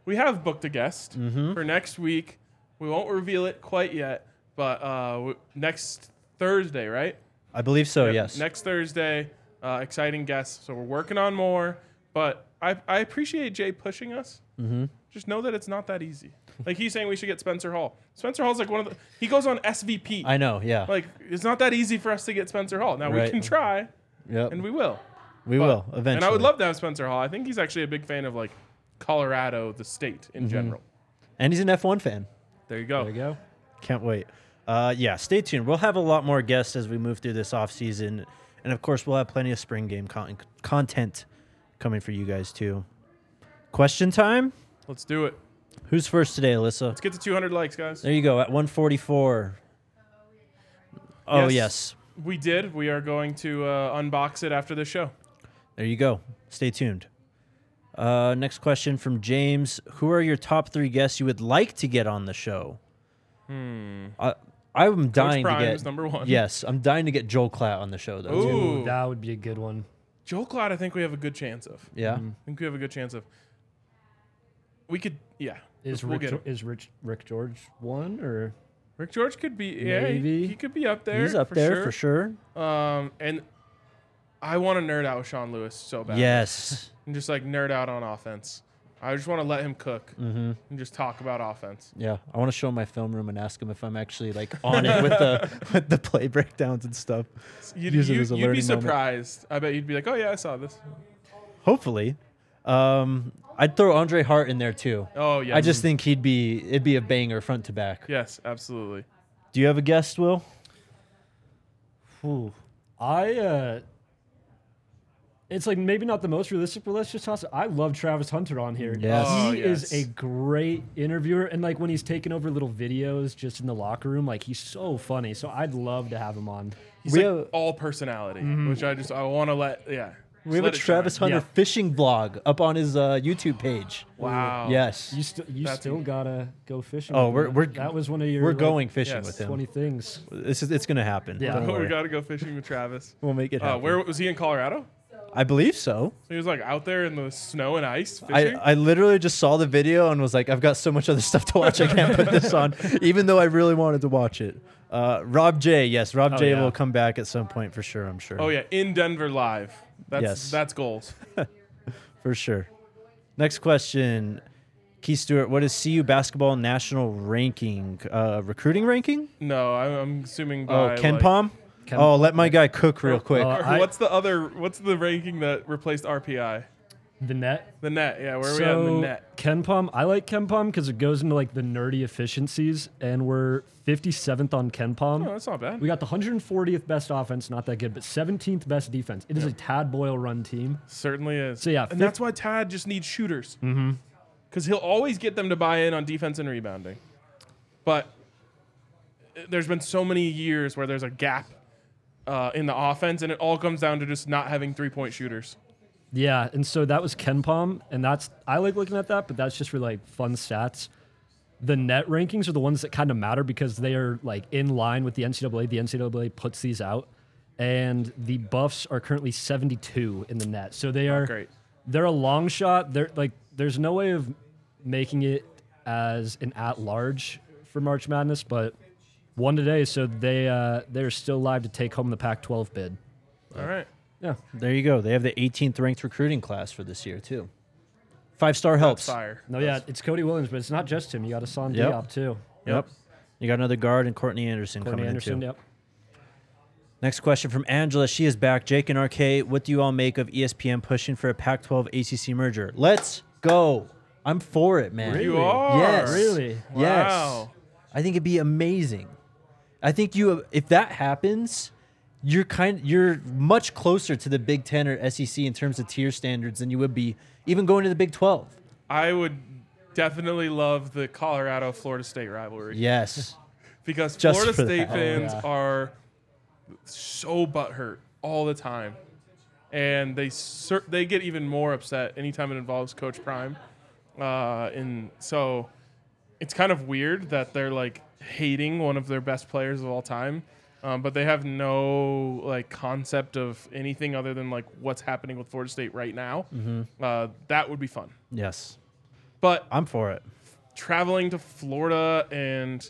we have booked a guest
Mm-hmm.
for next week. We won't reveal it quite yet, but uh, w- next Thursday, right?
I believe so, yes.
Next Thursday, uh, exciting guests. So we're working on more, but I, I appreciate Jay pushing us.
Mm-hmm.
Just know that it's not that easy. Like he's saying we should get Spencer Hall. Spencer Hall's like one of the. He goes on SVP.
I know, yeah.
like it's not that easy for us to get Spencer Hall. Now we can try,
yep.
and we will.
we
But-
will eventually.
And I would love to have Spencer Hall. I think he's actually a big fan of like Colorado, the state
Mm-hmm.
in general.
And he's an F1 fan.
There you go.
There you go.
Can't wait. Uh, yeah, stay tuned. We'll have a lot more guests as we move through this off season, and of course, we'll have plenty of spring game con- content coming for you guys too. Question time.
Let's do it.
Who's first today, Alyssa?
Let's get to 200 likes, guys.
There you go at 144. Oh
Yes.
yes,
We did. We are going to uh, unbox it after the show.
There you go. Stay tuned. Uh, next question from James: Who are your top three guests you would like to get on the show? Hmm. I, I'm dying to
Prime's
get
number one.
Yes, I'm dying to get Joel Klatt on the show though.
Ooh.
too.
Ooh, that would be a good one.
Joel Klatt, I think we have a good chance of.
Yeah.
I think we have a good chance of. We could, yeah.
Is
we'll
Rick,
get him.
is Rich, Rick George one or
Rick George could be, yeah, he, he could be up there.
He's up
for
there
sure.
for sure.
Um, and I want to nerd out with Sean Lewis so bad.
Yes.
and just like nerd out on offense. I just want to let him cook
mm-hmm.
and just talk about offense.
Yeah, I want to show him my film room and ask him if I'm actually like on it with the with the play breakdowns and stuff.
You'd,
Use it as a
would be
learning moment.
surprised. I bet you'd be like, "Oh yeah, I saw this."
Hopefully, um, I'd throw Andre Hart in there too.
Oh yeah.
I just think he'd be it'd be a banger front to back.
yes, absolutely.
Do you have a guest, Will?
Ooh. I uh it's like maybe not the most realistic, but let's just toss it. I love Travis Hunter on here.
Yes.
Oh,
he is a great interviewer. And like when he's taking over little videos just in the locker room, like he's so funny. So I'd love to have him on.
He's
We
like
have-
all personality, which I just I want to let yeah.
We have a Travis
shine.
Hunter
Yeah.
fishing vlog up on his uh, YouTube page.
Wow.
Yes,
You still you
That's-
still gotta go fishing.
Oh,
with
we're- we're-
that was one of your
we're
like,
going fishing
yes,
with him.
twenty things.
This is it's gonna happen.
Yeah.
Don't
we got to go fishing with Travis.
We'll make it
Uh, where was he in Colorado?
I believe so.
He was like out there in the snow and ice
I,
fishing.
I literally just saw the video and was like, I've got so much other stuff to watch. I can't put this on, even though I really wanted to watch it. Uh, Rob J, yes, Rob
Oh,
J
yeah.
will come back at some point for sure. I'm sure.
oh yeah, in Denver live. That's
Yes.
that's goals.
for sure. Next question, Keith Stewart. What is CU basketball national ranking? Uh, recruiting ranking?
No, I'm, I'm assuming by
Oh, Ken
like,
Palm.
Ken-
oh, let my guy cook real quick.
Uh, I-
what's the other? What's the ranking that replaced RPI?
The net.
The net. Yeah, where are we at in the net?
KenPom, I like KenPom because it goes into like the nerdy efficiencies, and we're 57th on KenPom.
Oh, that's not bad.
We got the 140th best offense, not that good, but 17th best defense. It is a Tad Boyle run team.
Certainly is.
So, yeah,
and
fif-
that's why Tad just needs shooters. Mm-hmm. Because he'll always get them to buy in on defense and rebounding, but uh, there's been so many years where there's a gap uh, in the offense, and it all comes down to just not having three point shooters.
Yeah, and so that was KenPom, and that's I like looking at that, but that's just for like fun stats. The net rankings are the ones that kind of matter because they are like in line with the NCAA. The NCAA puts these out, and the Buffs are currently 72 in the net. So they are
Great.
they're a long shot. They're like there's no way of making it as an at large for March Madness, but one today, so they uh, they're still live to take home the Pac-12 bid.
All right.
Yeah,
There you go. They have the 18th ranked recruiting class for this year too. Five star helps.
Fire.
no, yeah, it's Cody Williams, but it's not just him. You got Assane
Yep.
Diop too.
Yep. You got another guard and Courtney Anderson
Courtney
coming
Anderson.
in too.
Yep.
Next question from Angela. She is back. Jake and RK, what do you all make of ESPN pushing for a Pac-12 ACC merger? Let's go. I'm for it, man.
You are
Yes.
Really?
Yes.
Wow.
I think it'd be amazing. I think you if that happens, you're kind you're much closer to the Big 10 or SEC in terms of tier standards than you would be even going to the Big 12.
I would definitely love the Colorado Florida State rivalry
Yes.
because
Just
Florida State
that. Oh,
fans
yeah.
are so butthurt all the time, and they they get even more upset anytime it involves Coach Prime. Uh, and so it's kind of weird that they're like hating one of their best players of all time. Um, but they have no like concept of anything other than like what's happening with Florida State right now.
Mm-hmm.
Uh, that would be fun.
yes.
But
I'm for it.
traveling to Florida and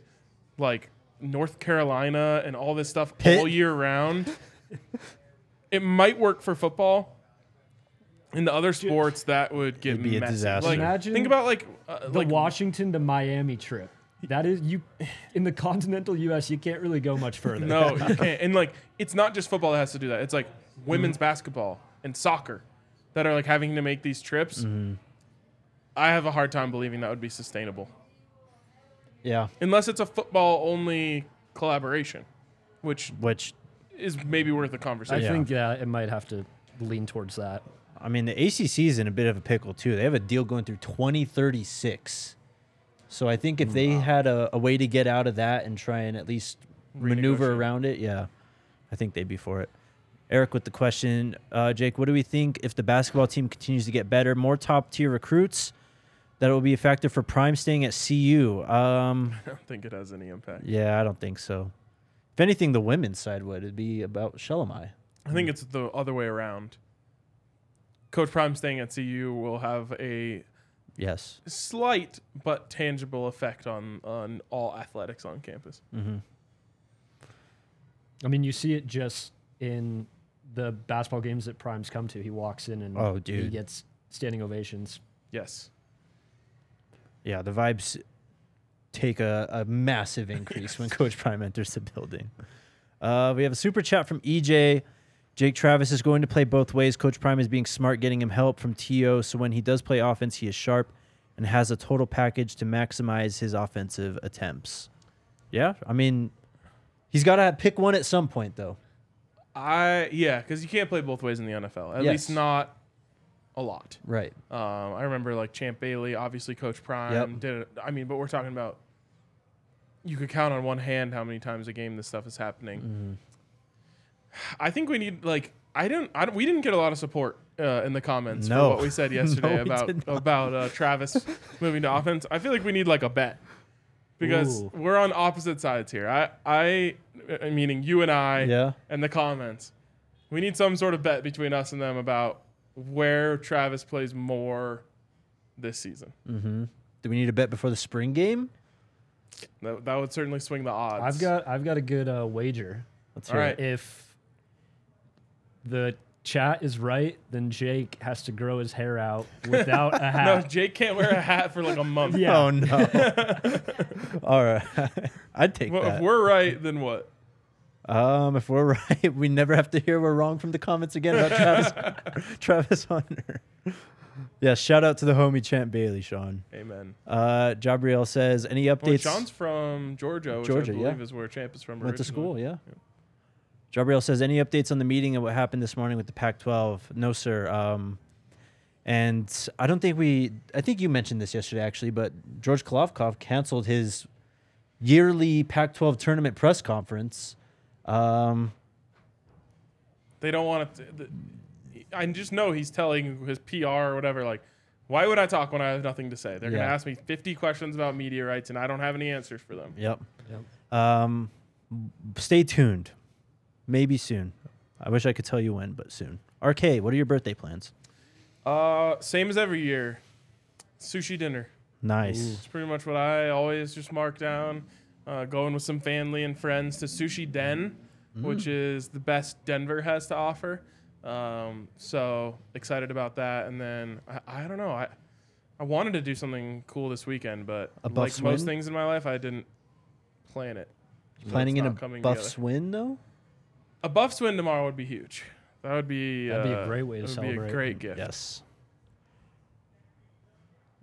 like North Carolina and all this stuff
Pitt.
all year round, it might work for football. In the other sports, that would get
It'd be a
messy.
disaster.
Like,
Imagine
think about like uh,
The
like
Washington to Miami trip. That is you in the continental U.S. You can't really go much further.
no, you can't. And like, it's not just football that has to do that. It's like women's
Mm-hmm.
basketball and soccer that are like having to make these trips.
Mm-hmm.
I have a hard time believing that would be sustainable,
Yeah.
unless it's a football only collaboration, which
Which
is maybe worth a
I
conversation.
Yeah.
think yeah, it might have to lean towards that.
I mean, the ACC is in a bit of a pickle too. They have a deal going through 2036. So I think if they had a, a way to get out of that and try and at least maneuver around it, yeah, I think they'd be for it. Eric with the question, uh, Jake, what do we think if the basketball team continues to get better, more top tier recruits, that it will be effective for Prime staying at CU? Um,
I don't think it has any impact.
yeah, I don't think so. If anything, the women's side would. It'd be about Shelomi.
I think it's the other way around. Coach Prime staying at CU will have a
Yes.
slight but tangible effect on on all athletics on campus.
Mm-hmm.
I mean, you see it just in the basketball games that Prime's come to. He walks in and
Oh, dude.
he gets standing ovations.
Yes.
Yeah, the vibes take a, a massive increase when Coach Prime enters the building. Uh, we have a super chat from EJ. Jake Travis is going to play both ways. Coach Prime is being smart, getting him help from TO, so when he does play offense, he is sharp and has a total package to maximize his offensive attempts. Yeah, I mean, he's got to pick one at some point, though.
I yeah, because you can't play both ways in the NFL. At
Yes.
least not a lot.
Right.
Um, I remember like Champ Bailey, obviously Coach Prime
Yep.
did it. I mean, but we're talking about you could count on one hand how many times a game this stuff is happening.
Mm-hmm.
I think we need like I don't I don't, we didn't get a lot of support uh, in the comments
No.
for what we said yesterday
No, we
about about uh, Travis moving to offense. I feel like we need like a bet because
Ooh.
we're on opposite sides here. I I meaning you and I
Yeah.
and the comments. We need some sort of bet between us and them about where Travis plays more this season.
Mm-hmm. Do we need a bet before the spring game?
That, that would certainly swing the odds.
I've got I've got a good uh, wager.
Let's
All
hear
right.
it.
If the chat is right, then Jake has to grow his hair out without a hat. no.
Jake can't wear a hat for like a month.
Yeah.
Oh, no. All right. I'd take
Well,
that.
if we're right, then what?
Um, if we're right, we never have to hear we're wrong from the comments again about Travis Travis Hunter. Yeah, shout out to the homie Champ Bailey, Sean.
Amen.
Uh, Jabriel says, any
Well,
updates?
Sean's from Georgia, which
Georgia,
I
yeah.
believe is where Champ is from.
went to
originally.
school, yeah. Jabriel says, any updates on the meeting and what happened this morning with the Pac-12? No, sir. Um, and I don't think we. I think you mentioned this yesterday, actually, but George Kliavkoff canceled his yearly Pac-12 tournament press conference. Um,
They don't want to. The, I just know he's telling his PR or whatever, like, why would I talk when I have nothing to say? They're going to ask me 50 questions about media rights, and I don't have any answers for them.
Yep.
Yep.
Um, stay tuned. Maybe soon. I wish I could tell you when, but soon. RK, what are your birthday plans?
Uh, same as every year. Sushi dinner.
Nice.
It's pretty much what I always just mark down. Uh, going with some family and friends to Sushi Den, which is the best Denver has to offer. Um, so excited about that. And then I, I don't know. I I wanted to do something cool this weekend, but like most things in my life, I didn't plan it.
Planning in a buff
together.
swim though?
A Buffs win tomorrow would be huge. That would be
That'd be a
uh,
great way to
that would Be
celebrate.
a great gift.
Yes.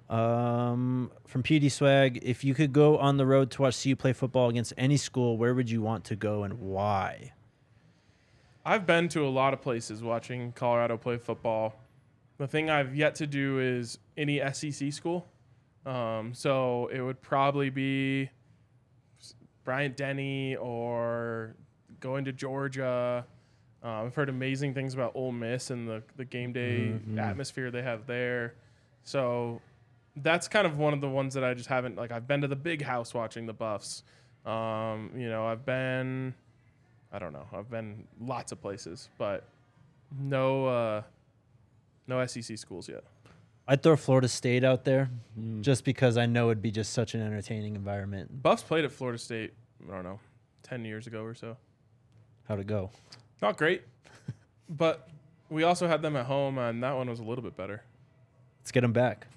Um, from PD Swag, if you could go on the road to watch CU play football against any school, where would you want to go and why?
I've been to a lot of places watching Colorado play football. The thing I've yet to do is any SEC school. Um, so it would probably be Bryant Denny or going to Georgia. Uh, I've heard amazing things about Ole Miss and the, the game day atmosphere they have there. So that's kind of one of the ones that I just haven't like. I've been to the big house watching the Buffs. Um, you know, I've been, I don't know, I've been lots of places, but no, uh, no SEC schools yet.
I'd throw Florida State out there just because I know it'd be just such an entertaining environment.
Buffs played at Florida State. I don't know, ten years ago or so.
How'd it go?
Not great, but we also had them at home, and that one was a little bit better.
Let's get them back.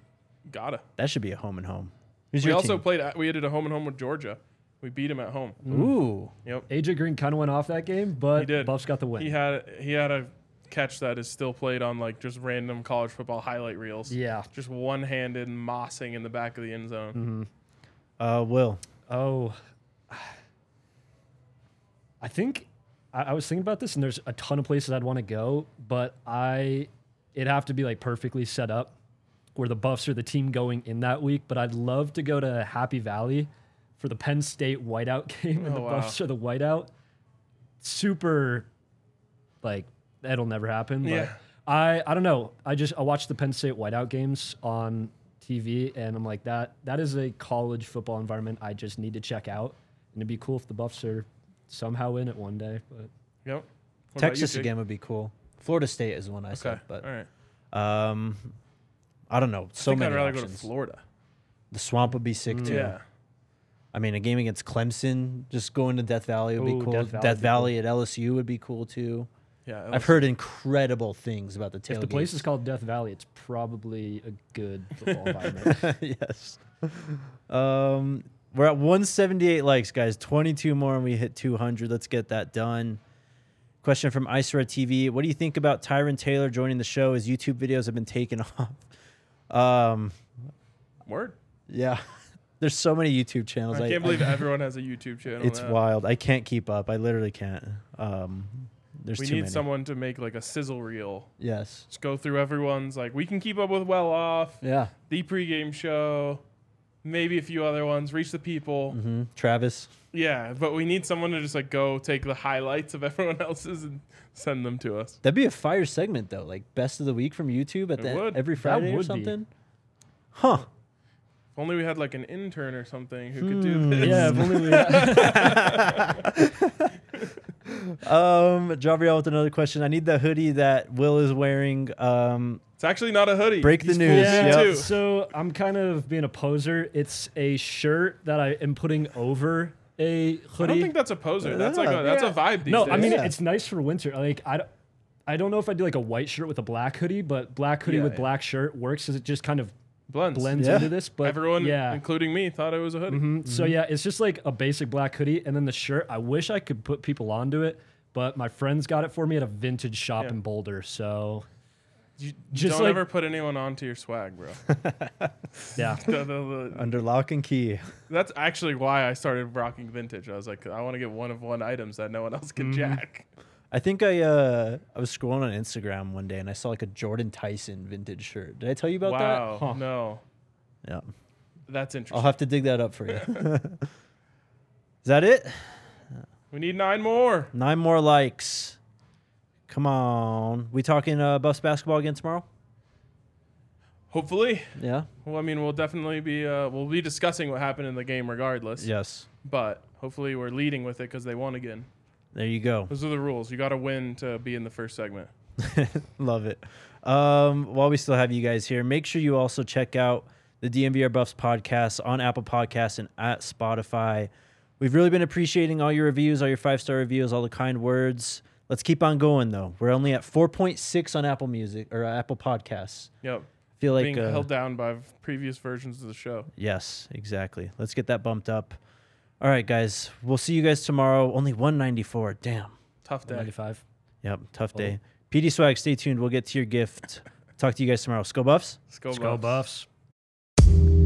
Gotta.
That should be a home and home. Who's
we
your
also
team?
played. At, we did a home and home with Georgia. We beat them at home.
Ooh.
Yep.
AJ Green kind of went off that game, but
He did.
Buffs got the win.
He had he had a catch that is still played on like just random college football highlight reels.
yeah.
Just one handed mossing in the back of the end zone. Hmm.
Uh, Will.
Oh, I think I, I was thinking about this, and there's a ton of places I'd want to go, but I it'd have to be like perfectly set up where the Buffs are the team going in that week. But I'd love to go to Happy Valley for the Penn State whiteout game, and
Oh,
the
wow.
Buffs are the whiteout. Super, like that'll never happen. But
Yeah.
I I don't know. I just I watched the Penn State whiteout games on TV, and I'm like that that is a college football environment I just need to check out. And it'd be cool if the Buffs are somehow in it one day. But
Yep. What about you,
Texas again would be cool. Florida State is one I
Okay.
said, but
All right.
um, I don't know.
I
So
think
many
I'd rather
options.
go to Florida.
The swamp would be sick too.
Yeah.
I mean, a game against Clemson, just going to Death Valley would
Ooh,
be cool.
Death
Death
Valley
Valley,
would be cool.
at LSU would be cool too.
Yeah.
I've heard incredible things about the tailgate.
if the place is called Death Valley, it's probably a good football environment.
yes. Um, we're at 178 likes, guys. 22 more, and we hit 200. Let's get that done. Question from Red TV: What do you think about Tyron Taylor joining the show? His YouTube videos have been taken off. Um,
Word.
yeah, there's so many YouTube channels.
I can't believe everyone has a YouTube channel.
it's
now.
wild. I can't keep up. I literally can't. Um, there's
We need
many.
someone to make like a sizzle reel.
Yes.
Just go through everyone's like we can keep up with well off,
Yeah.
the pregame show, maybe a few other ones, reach the people.
hmm Travis.
Yeah, but we need someone to just like go take the highlights of everyone else's and send them to us.
That'd be a fire segment though, like best of the week from YouTube at
It
the
would.
every
That
Friday or
would be.
something. Huh.
If only we had like an intern or something who could
Hmm.
do this.
yeah, if only we
Um, Javier with another question. I need the hoodie that Will is wearing. Um,
It's actually not a hoodie.
Break the
He's
news.
full
Yep.
too.
So I'm kind of being a poser. It's a shirt that I am putting over a hoodie.
I don't think that's a poser. That's like a, that's a vibe these
no,
days.
I mean
Yeah.
it's nice for winter. Like I, don't- I don't know if I do like a white shirt with a black hoodie, but black hoodie
Yeah,
with
yeah.
black shirt works because it just kind of
blends.
blends
Yeah.
into this. But
Everyone,
yeah.
including me, thought it was a hoodie.
Mhm. So yeah, it's just like a basic black hoodie, and then the shirt. I wish I could put people onto it, but my friends got it for me at a vintage shop
Yeah.
in Boulder. So
You
Just
don't
like-
ever put anyone onto your swag, bro.
yeah,
The- the- the-
under lock and key.
that's actually why I started rocking vintage. I was like, I want to get one of one items that no one else can jack.
I think I uh I was scrolling on Instagram one day and I saw like a Jordan Tyson vintage shirt. Did I tell you about
Wow,
Huh.
no.
Yeah.
that's interesting.
I'll have to dig that up for you. Is that it?
we need nine more.
Nine more likes. Come on. We talking uh, Buffs basketball again tomorrow?
Hopefully,
Yeah.
well, I mean, we'll definitely be uh, we'll be discussing what happened in the game regardless.
Yes.
But hopefully, we're leading with it because they won again.
There you go.
Those are the rules. You got to win to be in the first segment.
Love it. Um, while we still have you guys here, make sure you also check out the DNVR Buffs podcast on Apple Podcasts and at Spotify. We've really been appreciating all your reviews, all your five star reviews, all the kind words. Let's keep on going though. We're only at 4.6 on Apple Music or Apple Podcasts.
Yep.
Feel like
Being
uh,
held down by previous versions of the show.
Yes, exactly. Let's get that bumped up. All right, guys. We'll see you guys tomorrow. Only 194. Damn.
Tough day.
95.
Yep. Tough day. PD Swag, stay tuned. We'll get to your gift. Talk to you guys tomorrow. Sko Buffs.
Let's go,
Let's
Buffs.
Buffs.